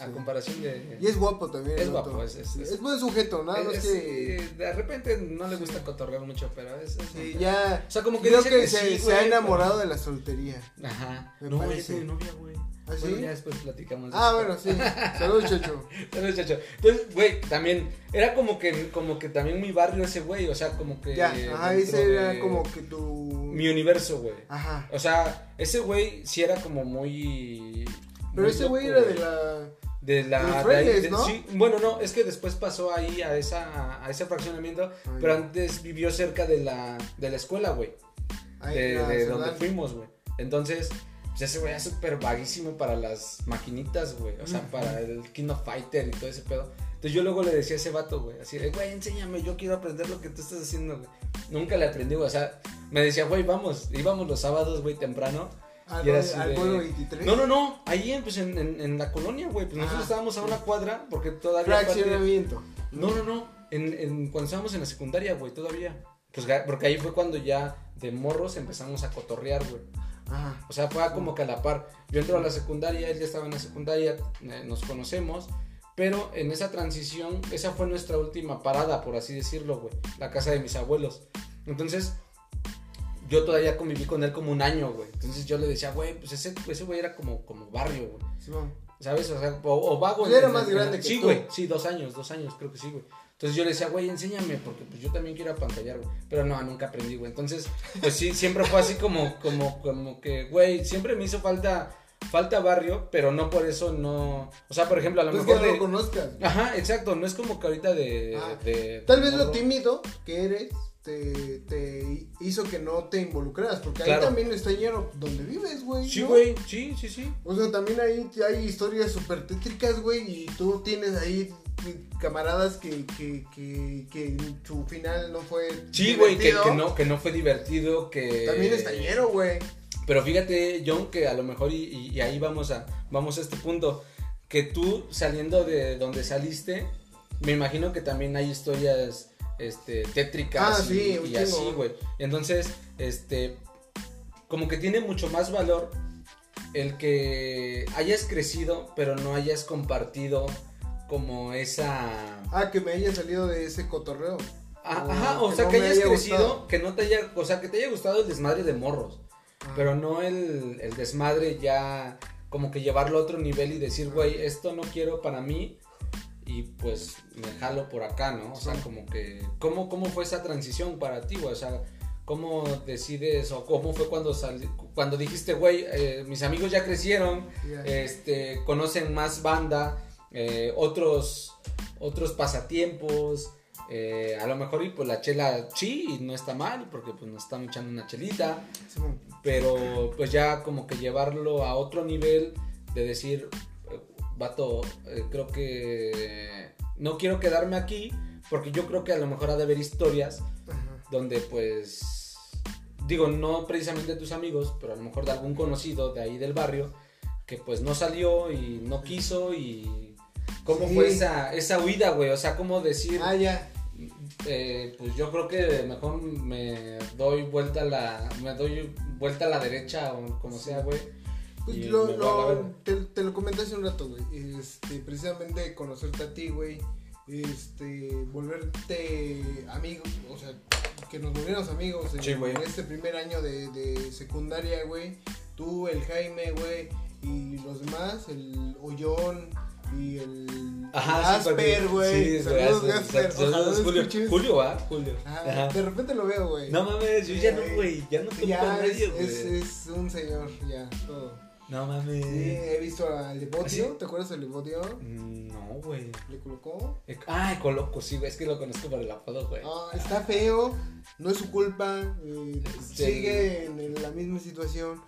a comparación de... Y es guapo también. Es guapo, es, es, es, buen sujeto, nada más que... De repente no le gusta cotorrear mucho, pero es... sí, ya... O sea, como que creo que, se, ha enamorado de la soltería. Ajá. no, parece. novia, güey. ¿Ah, sí? ya después platicamos. ah, bueno, sí. Saludos, Chacho. Saludos, Chacho. Entonces, güey, también, era como que, como que también mi barrio ese güey, o sea, como que... Ya, ajá, ese era como que tu... Mi universo, güey. Ajá. O sea, ese güey sí era como muy... Pero ese güey era de la... De la... De, ahí, de sí, bueno, no, es que después pasó ahí a, esa, a ese fraccionamiento, pero antes vivió cerca de la, de la escuela, güey. De, de donde fuimos, güey. Entonces ese güey es súper vaguísimo para las maquinitas, güey. O sea, para el King of Fighter y todo ese pedo. Entonces yo luego le decía a ese vato, güey, así de, güey, enséñame, yo quiero aprender lo que tú estás haciendo, güey. Nunca le aprendí, güey. O sea, me decía, güey, vamos. Íbamos los sábados, güey, temprano. ¿Al, y era así de... 23? No, no, no. Ahí, pues, en, en, en la colonia, güey. Pues nosotros estábamos a una cuadra porque todavía... Fraccionamiento. No, no, no. En, en, cuando estábamos en la secundaria, güey, todavía. Pues porque ahí fue cuando ya de morros empezamos a cotorrear, güey. O sea, fue como que a la par. Yo entro a la secundaria, él ya estaba en la secundaria, eh, nos conocemos. Pero en esa transición, esa fue nuestra última parada, por así decirlo, güey. La casa de mis abuelos. Entonces, yo todavía conviví con él como un año, güey. Entonces yo le decía, güey, pues ese, ese güey era como, como barrio, güey. ¿Sabes? O sea, o, vago. Él era más grande que Sí, güey. Sí, dos años, dos años, creo que sí, güey. Entonces yo le decía, güey, enséñame, porque pues yo también quiero apantallar, güey. Pero no, nunca aprendí, güey. Entonces, pues sí, siempre fue así como, como, como que, güey, siempre me hizo falta, falta barrio, pero no por eso no. O sea, por ejemplo, a lo pues mejor. Que no lo conozcas. Ajá, exacto. No es como que ahorita de. Ah, de tal vez lo tímido que eres. Te, te, hizo que no te involucraras, porque ahí también está lleno donde vives, güey. Sí, güey, sí, sí, sí. O sea, también ahí hay historias súper tétricas, güey, y tú tienes ahí camaradas que, que, que, que su final no fue Sí, güey, que, que, no, que no fue divertido, que... También está lleno, güey. Pero fíjate, John, que a lo mejor, y, y, ahí vamos a, vamos a este punto, que tú saliendo de donde saliste, me imagino que también hay historias este, tétricas ah, sí, y, así, güey. Entonces, este, como que tiene mucho más valor el que hayas crecido, pero no hayas compartido como esa... Ah, que me haya salido de ese cotorreo. Ah, ajá, o sea, que hayas crecido, que no te haya, o sea, que te haya gustado el desmadre de morros, ah. pero no el, el, desmadre ya como que llevarlo a otro nivel y decir, güey, esto no quiero para mí y pues me jalo por acá, ¿no? O sea, como que, ¿cómo, ¿cómo fue esa transición para ti, güey? O sea, ¿cómo decides o cómo fue cuando cuando dijiste, güey, eh, mis amigos ya crecieron, este, conocen más banda, eh, otros, otros pasatiempos, eh, a lo mejor y pues la chela sí, no está mal, porque pues nos están echando una chelita, pero pues ya como que llevarlo a otro nivel de decir, vato, eh, creo que no quiero quedarme aquí porque yo creo que a lo mejor ha de haber historias donde pues digo, no precisamente de tus amigos, pero a lo mejor de algún conocido de ahí del barrio que pues no salió y no quiso y cómo fue esa, esa huida, güey, o sea, cómo decir... Ah, ya. Eh, pues yo creo que mejor me doy vuelta a la, me doy vuelta a la derecha o como sea, güey pues lo, te, lo comenté hace un rato, güey. Este, precisamente conocerte a ti, güey. Este, volverte amigo, o sea, que nos volviéramos amigos en, este primer año de, de secundaria, güey. Tú, el Jaime, güey, y los demás, el Ollón y el Ajá, Gasper, güey. Sí, Saludos, Gasper. Saludos, Julio. Julio, ¿ah? Julio. Ajá. De repente lo veo, güey. No mames, yo ya no, güey. Ya no tengo con nadie, güey. Es, es, un señor, ya, todo. No mames. Sí, he visto al Levodio. ¿Ah, ¿Te acuerdas del Levodio? Mm, no, güey. ¿Le colocó? Ah, Coloco, sí, güey. Es que lo conozco por el apodo, güey. Ah, está feo. No es su culpa. Eh, sigue en la misma situación.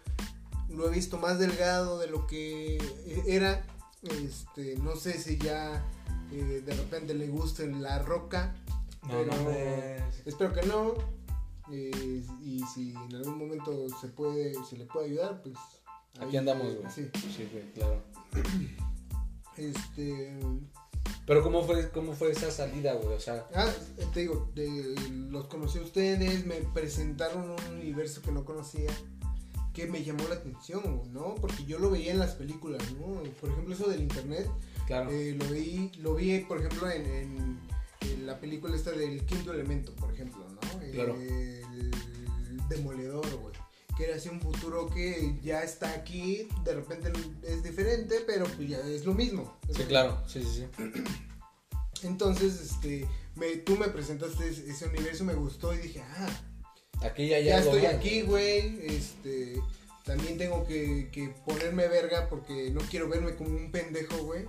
Lo he visto más delgado de lo que era. Este, no sé si ya eh, de repente le guste la roca. No, pero espero que no. Eh, y si en algún momento se puede, se le puede ayudar, pues Aquí andamos, güey. Sí. Sí, güey, claro. Este. Pero ¿cómo fue, cómo fue esa salida, güey? O sea. Ah, te digo, los conocí a ustedes, me presentaron un universo que no conocía, que me llamó la atención, ¿no? Porque yo lo veía en las películas, ¿no? Por ejemplo, eso del internet. Claro. Eh, lo vi, lo vi, por ejemplo, en, en, la película esta del quinto elemento, por ejemplo, ¿no? Claro. El demoledor, güey que era así un futuro que ya está aquí, de repente es diferente, pero pues ya es lo mismo. Sí, claro, sí, sí, sí. Entonces, este, me, tú me presentaste ese universo, me gustó y dije, ah, aquí ya, ya estoy aquí, güey, este, también tengo que, ponerme verga porque no quiero verme como un pendejo, güey.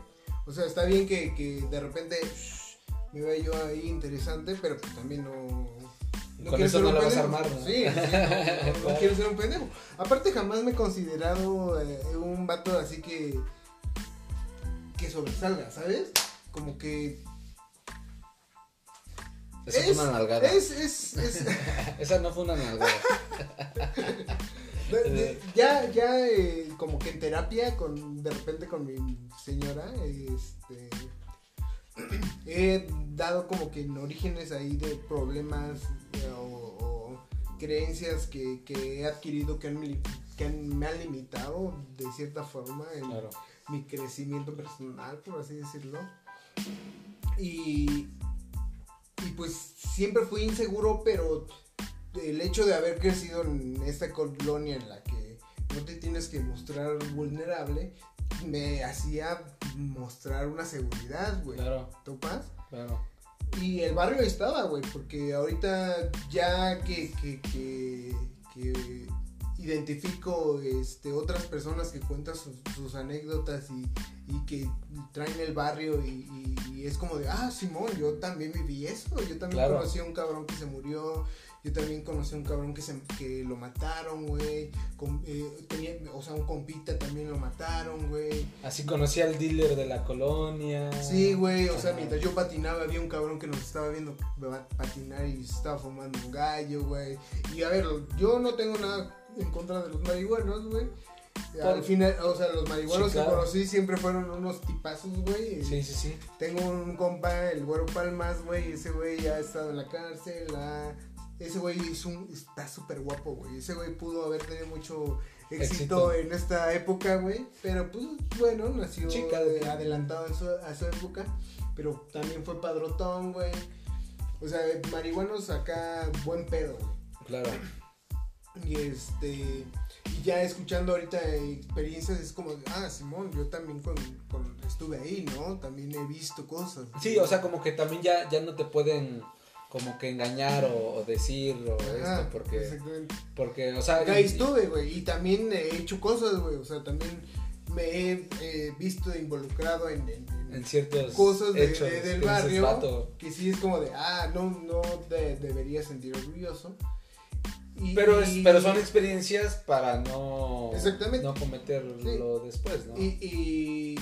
O sea, está bien que, que de repente me vea yo ahí interesante, pero pues también no, no Con eso no la vas a armar, ¿no? Sí, no, quiero ser un pendejo. Aparte, jamás me he considerado eh, un vato así que. que sobresalga, ¿sabes? Como que. Esa es, fue una nalgada. Es, es, es... Esa no fue una nalgada. ya, ya, eh, como que en terapia, con, de repente con mi señora, este. He dado como que en orígenes ahí de problemas o, creencias que, he adquirido que, me han limitado de cierta forma en mi crecimiento personal, por así decirlo. Y, y pues siempre fui inseguro, pero el hecho de haber crecido en esta colonia en la que no te tienes que mostrar vulnerable, me hacía mostrar una seguridad, güey. Claro. ¿Topas? Claro. Y el barrio estaba, güey, porque ahorita ya que, que, que, que identifico este, otras personas que cuentan sus, anécdotas y, y, que traen el barrio y, y, es como de, ah, Simón, yo también viví eso, yo también conocí a un cabrón que se murió, yo también conocí a un cabrón que, se, que lo mataron, güey. Eh, o sea, un compita también lo mataron, güey. Así conocí al dealer de la colonia. Sí, güey. O sea, mientras yo patinaba, había un cabrón que nos estaba viendo patinar y se estaba fumando un gallo, güey. Y a ver, yo no tengo nada en contra de los marihuanos, güey. Al final, o sea, los marihuanos que conocí siempre fueron unos tipazos, güey. Sí, sí, sí. Tengo un compa, el güero Palmas, güey. Ese güey ya ha estado en la cárcel, ha ese güey está súper guapo, güey. Ese güey pudo haber tenido mucho éxito, en esta época, güey. Pero pues bueno, nació Chica, adelantado a su época. Pero también fue padrotón, güey. O sea, marihuanos acá, buen pedo, güey. Claro. Y este. Y ya escuchando ahorita experiencias es como, ah, Simón, yo también con, estuve ahí, ¿no? También he visto cosas. Sí, o sea, como que también ya, ya no te pueden como que engañar o, decir o esto porque porque o sea ahí estuve güey y también he hecho cosas güey o sea también me he visto involucrado en, en, ciertas cosas del barrio que sí es como de ah no no debería sentir orgulloso pero, pero son experiencias para no, no cometerlo después, ¿no? Y,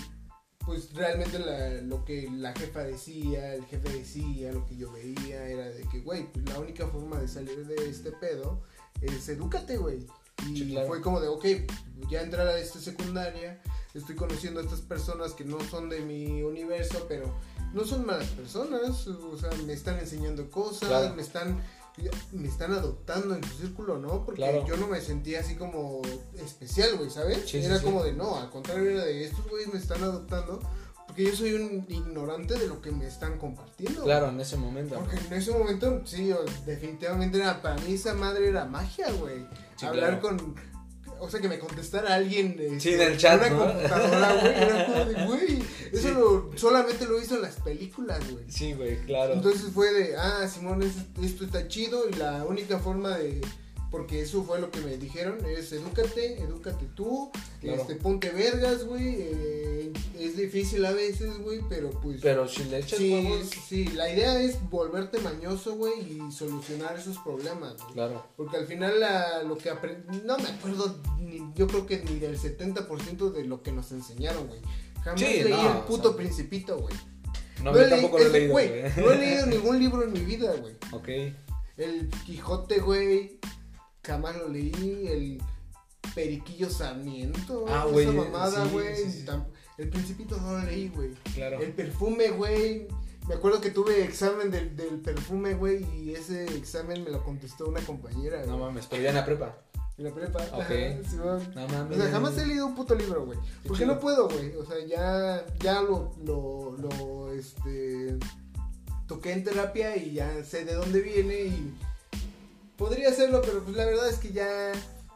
pues realmente lo que la jefa decía, el jefe decía, lo que yo veía era de que, güey, pues la única forma de salir de este pedo es edúcate, güey. Y fue como de, ok, ya entrar a esta secundaria, estoy conociendo a estas personas que no son de mi universo, pero no son malas personas, o sea, me están enseñando cosas, me están me están adoptando en su círculo, ¿no? Porque yo no me sentía así como especial, güey, ¿sabes? era como de no, al contrario era de estos güeyes me están adoptando porque yo soy un ignorante de lo que me están compartiendo. Claro, en ese momento. Porque en ese momento, sí, definitivamente era, para mí esa madre era magia, güey. Hablar con o sea, que me contestara alguien. Este, sí, en el chat. Una computadora, güey. Era como de, güey. Eso lo, solamente lo hizo en las películas, güey. Sí, güey, claro. Entonces fue de, ah, Simón, esto está chido. Y la única forma de porque eso fue lo que me dijeron, es edúcate, edúcate tú, este, ponte vergas, güey, eh, es difícil a veces, güey, pero pues... Pero si le echas sí, Sí, la idea es volverte mañoso, güey, y solucionar esos problemas, Claro. Porque al final la, lo que aprendí, no me acuerdo, ni, yo creo que ni del 70% de lo que nos enseñaron, güey. Jamás leí el puto principito, güey. No, yo tampoco lo he leído, güey. No he leído ningún libro en mi vida, güey. Ok. El Quijote, güey jamás lo leí, el Periquillo Sarmiento, ah, esa mamada, güey. El Principito no lo leí, güey. Claro. El perfume, güey. Me acuerdo que tuve examen del, del perfume, güey, y ese examen me lo contestó una compañera. No mames, pero ya en la prepa. En la prepa. Ok. no mames. O sea, jamás he leído un puto libro, güey. Porque no puedo, güey. O sea, ya, ya lo, lo, lo, este, toqué en terapia y ya sé de dónde viene y Podría hacerlo, pero pues la verdad es que ya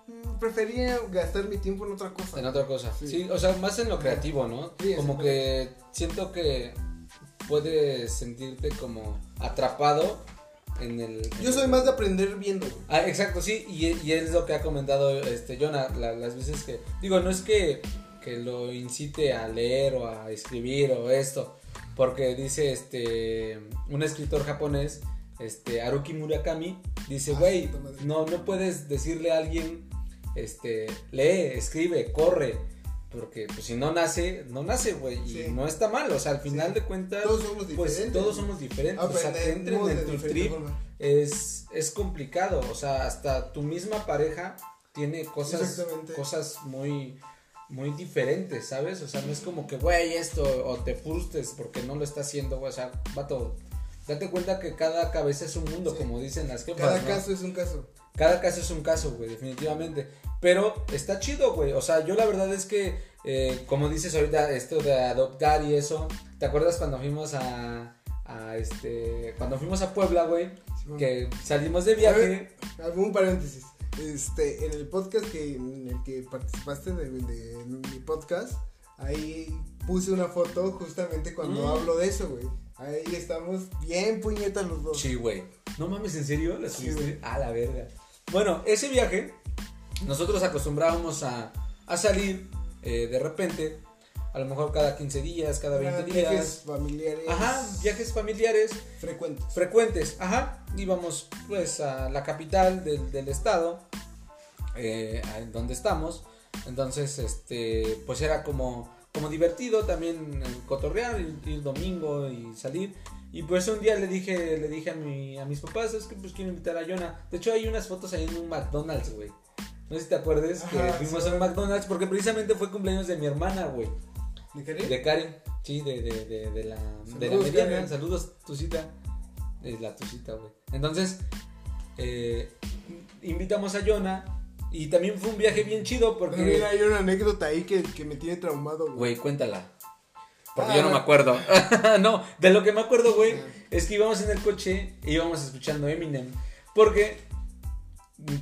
mm, prefería gastar mi tiempo en otra cosa. En otra cosa. Sí, o sea, más en lo creativo, ¿no? como que siento que puedes sentirte como atrapado en el... Yo soy más de aprender viendo. Ah, exacto, sí, y, y, es lo que ha comentado este Jonah las veces que... Digo, no es que, que lo incite a leer o a escribir o esto, porque dice este un escritor japonés este, Haruki Murakami, dice, ah, güey, no, no puedes decirle a alguien, este, lee, escribe, corre, porque pues si no nace, no nace, güey, y no está mal, o sea, al final de cuentas, todos somos pues, diferentes. todos somos diferentes, o sea, que entren en tu trip es, es complicado, o sea, hasta tu misma pareja tiene cosas, cosas muy muy diferentes, ¿sabes? O sea, no es como que, güey, esto, o te frustres porque no lo está haciendo, güey, o sea, todo Date cuenta que cada cabeza es un mundo, como dicen las jefas. Cada caso es un caso. Cada caso es un caso, güey, definitivamente. Pero está chido, güey. O sea, yo la verdad es que, eh, como dices ahorita, esto de adoptar y eso. ¿Te acuerdas cuando fuimos a, a este, cuando fuimos a Puebla, güey? que salimos de viaje. un paréntesis. Este, en el podcast que, en el que participaste de, mi podcast, ahí puse una foto justamente cuando mm. hablo de eso, güey. Ahí estamos bien puñetas los dos. Sí, güey. No mames, ¿en serio? ¿La subiste? a la verga. Bueno, ese viaje, nosotros acostumbrábamos a, a salir eh, de repente, a lo mejor cada 15 días, cada 20 días. Viajes familiares. Ajá, viajes familiares. Frecuentes. Frecuentes, ajá. Íbamos pues a la capital del, del estado, eh, donde estamos. Entonces, este, pues era como como divertido también cotorrear, ir, domingo y salir. Y pues un día le dije, le dije a, mi, a mis papás, es que pues quiero invitar a Jonah. De hecho hay unas fotos ahí en un McDonald's, güey. No sé si te acuerdas que fuimos a un McDonald's porque precisamente fue cumpleaños de mi hermana, güey. ¿De Karen? De Karen, sí, de, de, de, de la, de la mediana. Saludos, tu cita. Es la tu cita, güey. Entonces, eh, invitamos a Jonah y también fue un viaje bien chido porque... mira, hay una anécdota ahí que, me tiene traumado, güey. cuéntala. Porque yo no me acuerdo. no, de lo que me acuerdo, güey, es que íbamos en el coche y íbamos escuchando Eminem. Porque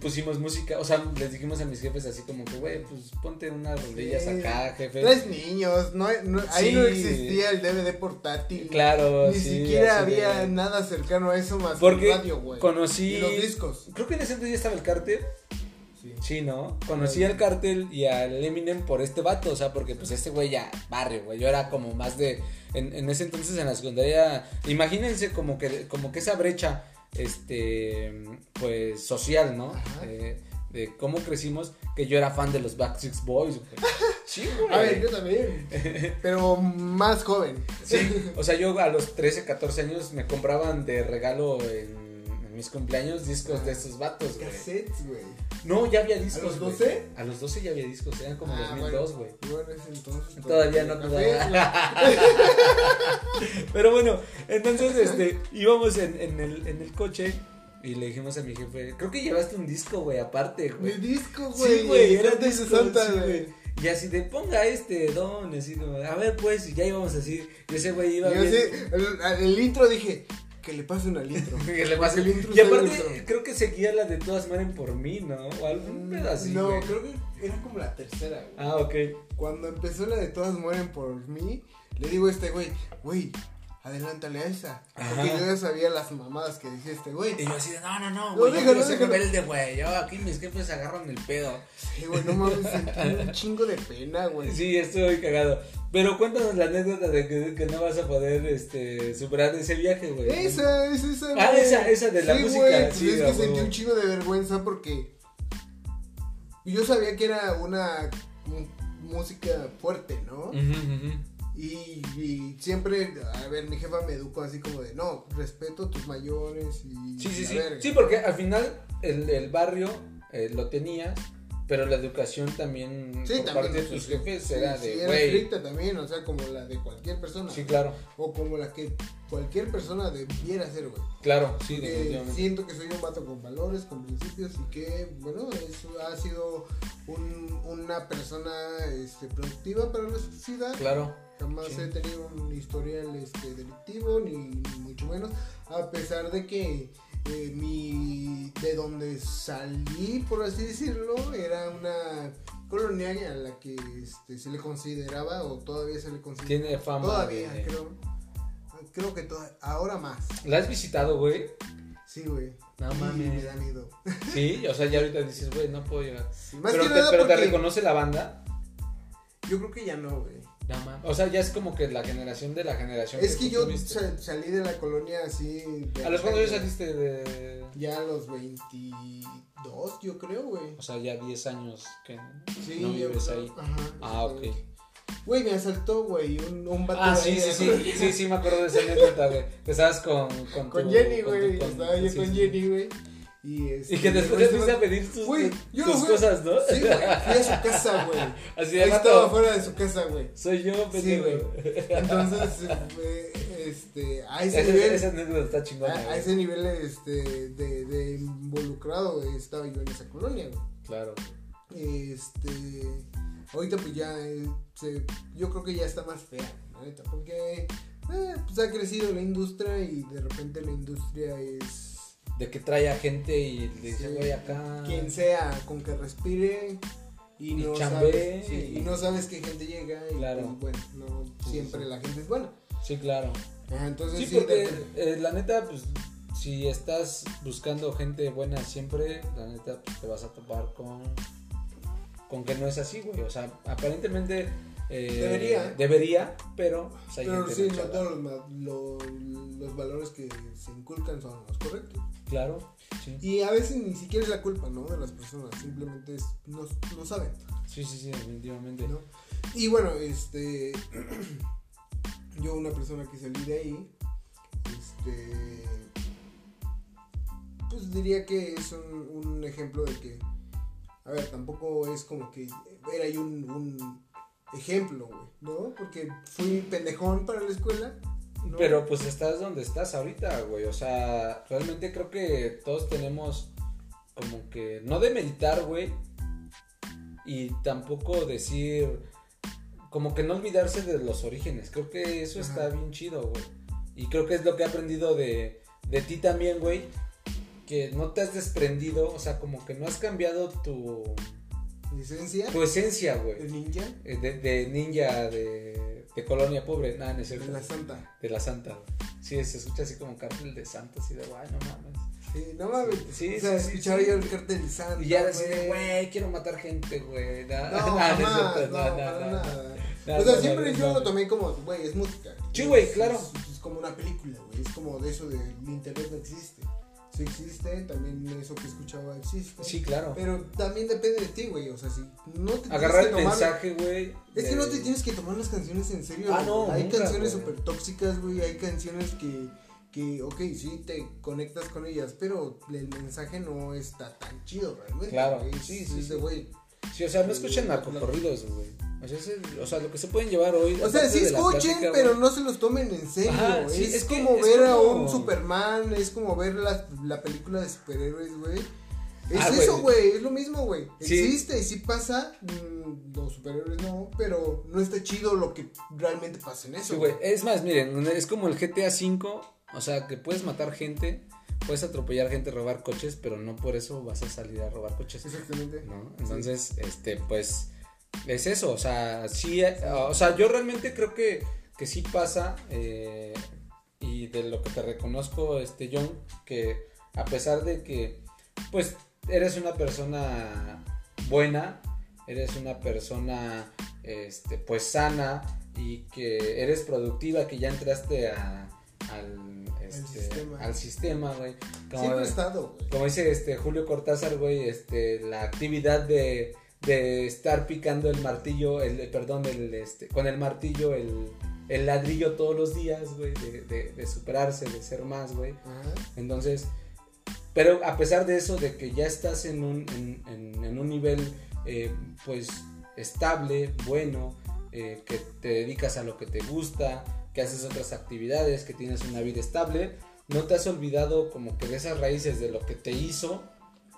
pusimos música, o sea, les dijimos a mis jefes así como que, güey, pues ponte unas rodillas acá, jefe. Tres niños, no, ahí no existía el DVD portátil. Claro, Ni siquiera había nada cercano a eso más Porque que radio, güey. Conocí. Y los discos. Creo que en ese entonces ya estaba el cártel. Sí. ¿no? Conocí al cártel y al Eminem por este vato, o sea, porque pues este güey ya barrio, güey. Yo era como más de. En, en ese entonces en la secundaria. Imagínense como que, como que esa brecha este, pues, social, ¿no? Eh, de cómo crecimos, que yo era fan de los Backstreet Boys. Sí, güey. A ver, yo también. Pero más joven. Sí, o sea, yo a los 13, 14 años me compraban de regalo en mis cumpleaños discos de esos vatos, güey. Cassettes, güey. No, ya había discos. ¿A los 12? A los 12 ya había discos, eran como ah, 2002, güey. Bueno, ese entonces. Todavía no todavía. Pero bueno, entonces este íbamos en, en, el, en el coche y le dijimos a mi jefe, creo que llevaste un disco, güey, aparte, güey. Mi disco, güey. Sí, güey, era de Santa, güey. Y así de ponga este don, así como, a ver pues, y ya íbamos así. Y ese güey iba. Yo bien. el, el intro dije, que le pase al intro. que le pase el intro. Y aparte, creo que seguía la de todas mueren por mí, ¿no? O algún mm, así. No, creo que era como la tercera, güey. Ah, ok. Cuando empezó la de todas mueren por mí, le digo a este güey, güey, adelántale a esa. Porque yo ya sabía las mamadas que decía este güey. Y yo así de, no, no, no, güey, no, yo quiero ser rebelde, güey. Yo aquí mis jefes agarran el pedo. Sí, güey, no mames, sentí un chingo de pena, güey. Sí, estoy cagado. Pero cuéntanos la anécdota de que, que, no vas a poder este, superar ese viaje, güey. Esa, esa, esa. Ah, esa, esa de la sí, música. Güey, sí, es que sentí un chingo de vergüenza porque yo sabía que era una música fuerte, ¿no? Y, siempre, a ver, mi jefa me educó así como de, no, respeto a tus mayores y... Sí, sí, sí. Sí, porque al final el, el barrio eh, lo tenías pero la educación también por parte de tus jefes era de, sí, era estricta también, o sea, como la de cualquier persona. Sí, claro. O como la que cualquier persona debiera ser, güey. Claro, sí, definitivamente. Siento que soy un vato con valores, con principios y que, bueno, eso ha sido un, una persona este, productiva para la sociedad. Claro. Jamás he tenido un historial este, delictivo, ni mucho menos, a pesar de que eh, mi de donde salí, por así decirlo, era una colonia a la que este, se le consideraba o todavía se le considera. Tiene fama. Todavía, creo. Creo que ahora más. ¿La has visitado, güey? Sí, güey. No mames. Me da miedo. Sí, o sea, ya ahorita dices, güey, no puedo llegar. pero te, pero te reconoce la banda. Yo creo que ya no, güey. O sea, ya es como que la generación de la generación. Es que, yo salí de la colonia así. ¿A los cuántos saliste de.? Ya a los 22, yo creo, güey. O sea, ya 10 años que sí, no vives ahí. Ajá. Ah, ok. Güey, me asaltó, güey, un, un vato Ah, sí, sí, sí, sí, sí, me acuerdo de esa anécdota, güey. Estabas con... Con, con Jenny, güey, estaba yo con Jenny, güey. Y, este, y que después le fuiste a pedir tus, tus cosas, ¿no? Sí, güey. Fui a su casa, güey. Así Ahí estaba afuera de su casa, güey. Soy yo, pendejo. Sí, güey. Entonces, eh, este, a ese, nivel. Anécdota está chingona. A, a, ese nivel, este, de, de involucrado, estaba yo en esa colonia, güey. Claro. Este. Ahorita, pues ya. Eh, se, yo creo que ya está más fea, ¿no? Porque. Eh, pues ha crecido la industria y de repente la industria es de que trae a gente y le dice, voy acá. Quien sea, con que respire y, no, sabes, y... no sabes qué gente llega. Y claro. Pues, bueno, no siempre la gente es buena. Sí, claro. entonces sí, porque eh, la neta, pues si estás buscando gente buena siempre, la neta, pues, te vas a topar con, con que no es así, güey. O sea, aparentemente eh, debería. Debería, pero. Pues, pero sí, no todos los, los, valores que se inculcan son los correctos. Claro, sí. Y a veces ni siquiera es la culpa, ¿no? De las personas, simplemente es, no, no saben. Sí, sí, sí, definitivamente. ¿no? Y bueno, este. yo, una persona que salí de ahí, este. Pues diría que es un, un ejemplo de que. A ver, tampoco es como que era ahí un, un ejemplo, güey, ¿no? Porque fui pendejón para la escuela. Pero pues estás donde estás ahorita, güey. O sea, realmente creo que todos tenemos como que no de meditar, güey. Y tampoco decir, como que no olvidarse de los orígenes. Creo que eso está bien chido, güey. Y creo que es lo que he aprendido de, de ti también, güey. que no te has desprendido, o sea, como que no has cambiado tu... ¿Esencia? Tu esencia, güey. ¿De ninja? Eh, de, ninja de, de, colonia pobre, nada, no es De la santa. De la santa, Sí, se escucha así como cártel de santa, así de, guay, no mames. Sí, no mames. Sí, o sea, escuchar yo el cartel de santa. Y ya así de, güey, quiero matar gente, güey. No, no, no, no, nada. O sea, siempre yo lo tomé como, güey, es música. Sí, güey, claro. Es, como una película, güey. Es como de eso de internet no existe sí existe, también eso que escuchaba existe. Sí, claro. Pero también depende de ti, güey. O sea, si no te Agarrar el mensaje, güey. Es que no te tienes que tomar las canciones en serio. Ah, no. Hay canciones súper tóxicas, güey. Hay canciones que, que, ok, sí, te conectas con ellas, pero el mensaje no está tan chido realmente. Claro, sí, sí. sí. güey. Sí, o sea, no escuchan narcocorridos, güey. O sea, lo que se pueden llevar hoy. O sea, sí escuchen, pero no se los tomen en serio. es, como ver a un Superman, es como ver la, la película de superhéroes, güey. Es ah, eso, güey, es lo mismo, güey. Existe y sí pasa, mm, los superhéroes no, pero no está chido lo que realmente pasa en eso. Sí, güey, es más, miren, es como el GTA V, o sea, que puedes matar gente, puedes atropellar gente, robar coches, pero no por eso vas a salir a robar coches. Exactamente. ¿no? Entonces, este, pues es eso, o sea, sí, o sea, yo realmente creo que, que sí pasa, eh, y de lo que te reconozco, este John, que a pesar de que, pues, eres una persona buena, eres una persona, este, pues, sana, y que eres productiva, que ya entraste a, al, este, al sistema, güey. Como, estado, Como dice este Julio Cortázar, güey, este, la actividad de de estar picando el martillo, el, perdón, el, este, con el martillo, el, el ladrillo todos los días, güey, de, de, superarse, de ser más, güey. Entonces, pero a pesar de eso, de que ya estás en un, en, en, un nivel, eh, pues, estable, bueno, eh, que te dedicas a lo que te gusta, que haces otras actividades, que tienes una vida estable, no te has olvidado como que de esas raíces de lo que te hizo.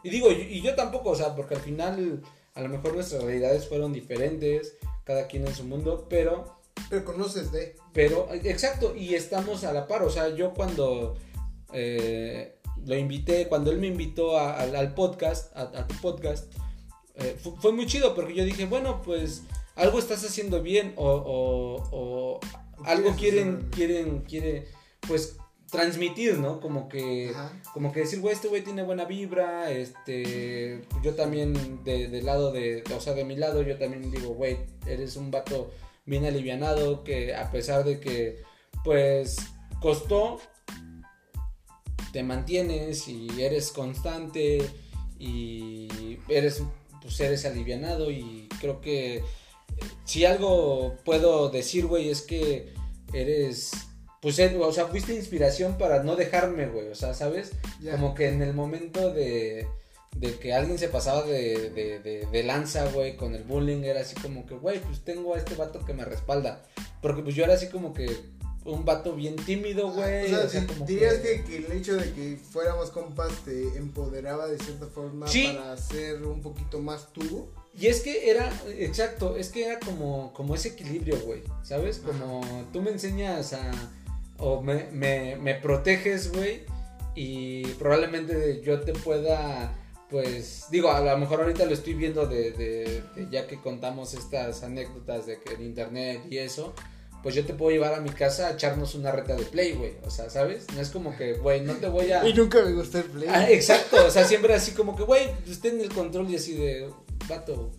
Y digo, y yo tampoco, o sea, porque al final a lo mejor nuestras realidades fueron diferentes, cada quien en su mundo, pero... Pero conoces de... Pero, exacto, y estamos a la par, o sea, yo cuando eh, lo invité, cuando él me invitó al podcast, a, tu podcast, eh, fue, muy chido porque yo dije, bueno, pues algo estás haciendo bien o, o, o algo quieren, quieren, quiere, pues transmitir, ¿no? Como que, como que decir, güey, este güey tiene buena vibra, este, yo también de, del lado de, o sea, de mi lado, yo también digo, güey, eres un vato bien alivianado, que a pesar de que, pues, costó, te mantienes y eres constante y eres, pues, eres alivianado y creo que si algo puedo decir, güey, es que eres pues, o sea, fuiste inspiración para no dejarme, güey, o sea, ¿sabes? Como que en el momento de, de que alguien se pasaba de, de, de, lanza, güey, con el bullying, era así como que, güey, pues tengo a este vato que me respalda. Porque pues yo era así como que un vato bien tímido, ah, güey. o sea, dirías que... Que, el hecho de que fuéramos compas te empoderaba de cierta forma para ser un poquito más tú. Y es que era, exacto, es que era como, como ese equilibrio, güey, ¿sabes? Como tú me enseñas a o me, me, me proteges, güey, y probablemente yo te pueda, pues, digo, a lo mejor ahorita lo estoy viendo de, de, ya que contamos estas anécdotas de que en internet y eso, pues yo te puedo llevar a mi casa a echarnos una reta de play, güey. O sea, ¿sabes? No es como que, güey, no te voy a. Y nunca me gustó el play. Ah, exacto, o sea, siempre así como que, güey, usted en el control y así de, vato,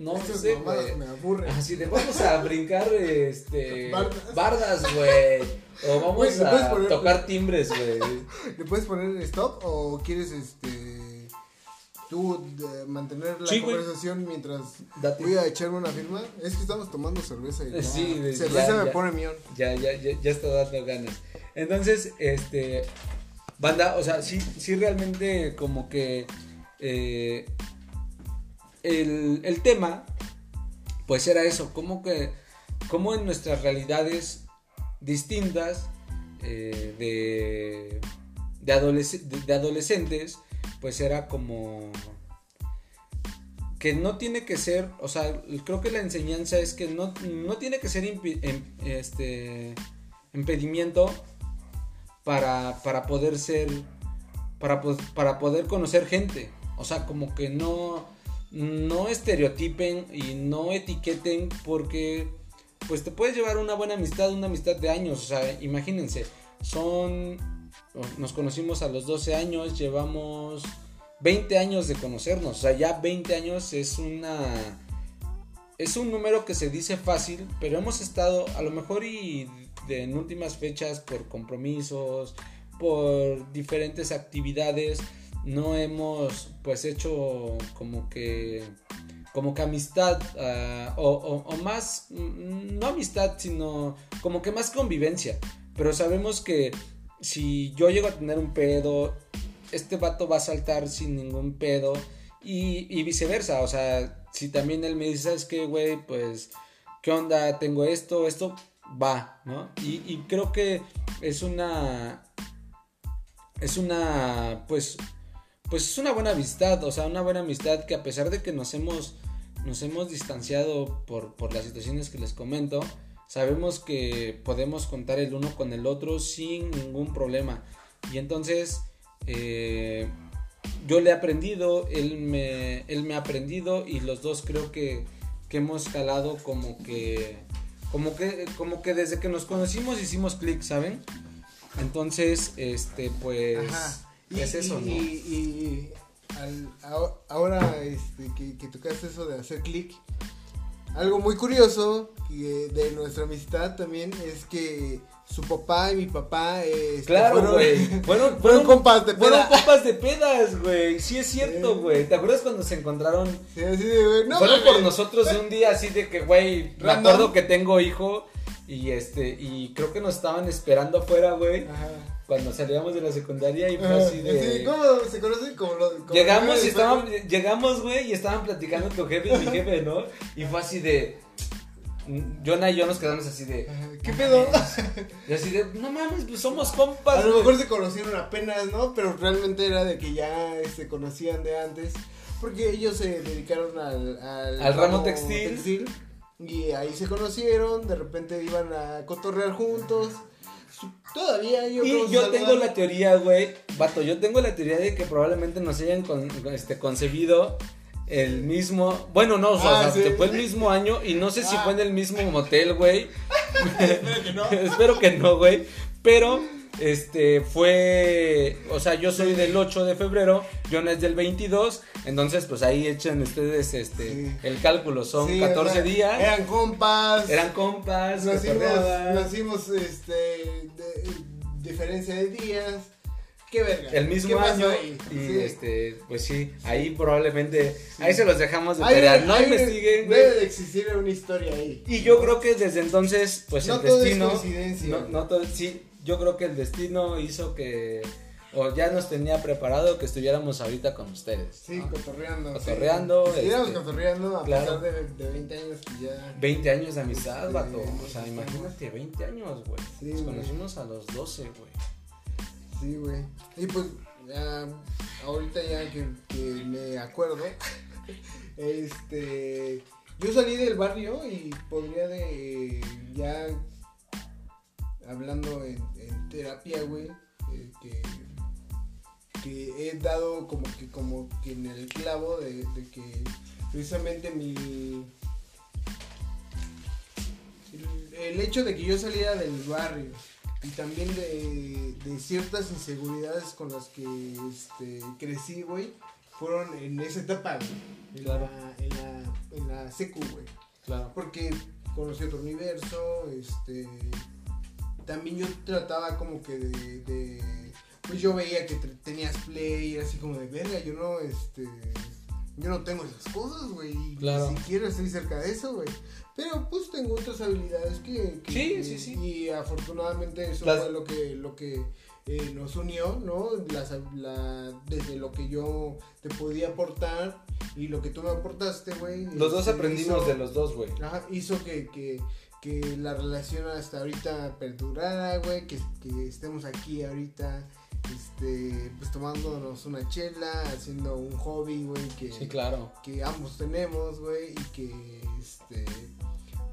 no sé, güey. me aburre. Así de vamos a brincar este bardas, güey. O vamos a tocar timbres, güey. ¿Le puedes poner stop o quieres este tú mantener la conversación mientras voy a echarme una firma? Es que estamos tomando cerveza y sí, cerveza me pone mión. Ya, ya, ya, ya está dando ganas. Entonces, este banda, o sea, sí, sí realmente como que eh, el, tema, pues era eso, como que, como en nuestras realidades distintas eh, de, de, adolescentes, pues era como que no tiene que ser, o sea, creo que la enseñanza es que no, no tiene que ser em, este, impedimento para, para poder ser para, para poder conocer gente. O sea, como que no, no estereotipen y no etiqueten porque pues te puedes llevar una buena amistad, una amistad de años. O sea, imagínense, son, nos conocimos a los 12 años, llevamos 20 años de conocernos. O sea, ya 20 años es una... Es un número que se dice fácil, pero hemos estado a lo mejor y en últimas fechas por compromisos, por diferentes actividades, no hemos pues hecho como que como que amistad ah, o, o, más mm, no amistad sino como que más convivencia. Pero sabemos que si yo llego a tener un pedo este vato va a saltar sin ningún pedo y, y viceversa. O sea si también él me dice es que güey pues qué onda tengo esto esto va, ¿no? Y, creo que es una, es una, pues, pues es una buena amistad, o sea, una buena amistad que a pesar de que nos hemos, nos hemos distanciado por, por las situaciones que les comento, sabemos que podemos contar el uno con el otro sin ningún problema. Y entonces, eh, yo le he aprendido, él me, él me ha aprendido y los dos creo que, que hemos calado como que como que, como que desde que nos conocimos hicimos clic, ¿saben? Entonces, este, pues, Y, es eso, ¿no? Y, ahora este, que, que tocaste eso de hacer clic, algo muy curioso de nuestra amistad también es que su papá y mi papá este, claro, güey. Fueron, fueron, compas de pedas. Fueron compas de pedas, güey. Sí es cierto, güey. ¿Te acuerdas cuando se encontraron? Sí, de, güey. No, fueron por nosotros un día así de que, güey, me acuerdo que tengo hijo y este y creo que nos estaban esperando afuera, güey. Ajá. Cuando salíamos de la secundaria y fue así de Sí, ¿cómo se conoce como lo Llegamos y estaban llegamos, güey, y estaban platicando tu jefe y mi jefe, ¿no? Y fue así de Jonah y yo nos quedamos así de. ¿Qué pedo? Y así de, no mames, pues somos compas. A lo mejor se conocieron apenas, ¿no? Pero realmente era de que ya se este, conocían de antes. Porque ellos se dedicaron al, al, ramo, textil. Y ahí se conocieron, de repente iban a cotorrear juntos. Todavía yo Y yo tengo la teoría, güey. Vato, yo tengo la teoría de que probablemente nos hayan este, concebido el mismo. Bueno, no, o sea, ah, fue el mismo año y no sé si fue en el mismo motel, güey. Espero que no. Espero que no, güey. Pero, este, fue. O sea, yo soy del 8 de febrero, John es del 22. Entonces, pues ahí echan ustedes este el cálculo. Son 14 días. Eran compas. Eran compas. Nacimos, este, de, diferencia de días qué verga. El mismo año. Y este, pues sí, ahí probablemente. Ahí se los dejamos de tarea. No investiguen. Debe de existir una historia ahí. Y yo creo que desde entonces, pues no el destino. no, no todo, sí, yo creo que el destino hizo que. O ya nos tenía preparado que estuviéramos ahorita con ustedes. Sí, cotorreando. Cotorreando. Sí. Estuviéramos este, cotorreando a pesar de, de, 20 años que ya. 20 años de amistad, vato. O sea, imagínate, 20 años, güey. nos conocimos a los 12, güey. Sí, güey. Y pues, ahorita ya que, me acuerdo, este, yo salí del barrio y podría de, ya, hablando en, terapia, güey, eh, que, que he dado como que, como que en el clavo de, de que precisamente mi el hecho de que yo saliera del barrio y también de, ciertas inseguridades con las que este, crecí, güey, fueron en esa etapa, güey. En, la, en, la, en la secu, güey. Claro. Porque conocí otro universo, este. También yo trataba como que de. pues yo veía que tenías play, así como de verga, yo no, este. Yo no tengo esas cosas, güey. Claro. Ni siquiera estoy cerca de eso, güey. Pero pues tengo otras habilidades que, sí, sí, sí. Y afortunadamente eso fue lo que, lo que eh, nos unió, ¿no? Las, la, desde lo que yo te podía aportar y lo que tú me aportaste, güey. Los dos este, aprendimos de los dos, güey. Ajá, hizo que, que, que la relación hasta ahorita perdurara, güey, que, que estemos aquí ahorita este, pues tomándonos una chela, haciendo un hobby, güey, que, sí, claro. que ambos tenemos, güey, y que, este,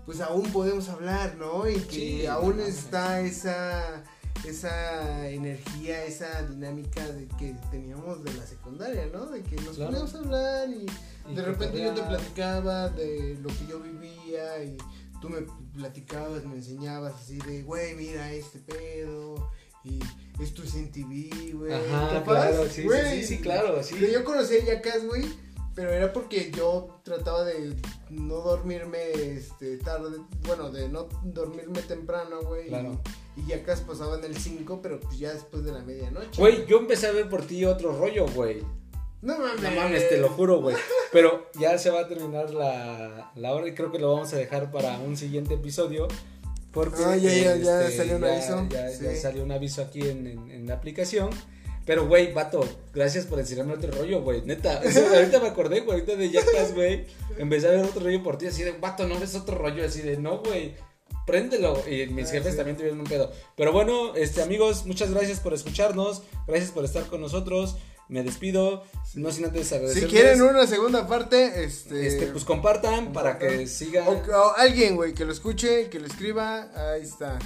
pues aún podemos hablar, ¿no? Y que aún está esa, esa energía, esa dinámica de que teníamos de la secundaria, ¿no? De que nos poníamos a hablar y, de repente yo te platicaba de lo que yo vivía y tú me platicabas, me enseñabas así de, güey, mira este pedo y esto es en TV, güey. Ajá, claro, sí, sí, sí, claro, sí. Yo conocí a Yacas, güey, pero era porque yo trataba de no dormirme este tarde, bueno, de no dormirme temprano, güey. Claro. Y, Yacas pasaba en el 5, pero pues ya después de la medianoche. Güey, yo empecé a ver por ti otro rollo, güey. No mames. No mames, te lo juro, güey. Pero ya se va a terminar la, la hora y creo que lo vamos a dejar para un siguiente episodio. Porque ah, ya, ya, ya este, salió un aviso. Ya, salió un aviso aquí en, en, la aplicación. Pero, güey, vato, gracias por enseñarme otro rollo, güey. Neta, ahorita me acordé, güey, ahorita de Jackass, güey. Empecé a ver otro rollo por ti, así de, vato, no ves otro rollo, así de, no, güey. Préndelo. Y mis ah, jefes también tuvieron un pedo. Pero bueno, este amigos, muchas gracias por escucharnos. Gracias por estar con nosotros me despido, no sin antes agradecer. Si quieren una segunda parte, este, este pues compartan, para que sigan. O, alguien, güey, que lo escuche, que lo escriba, ahí está.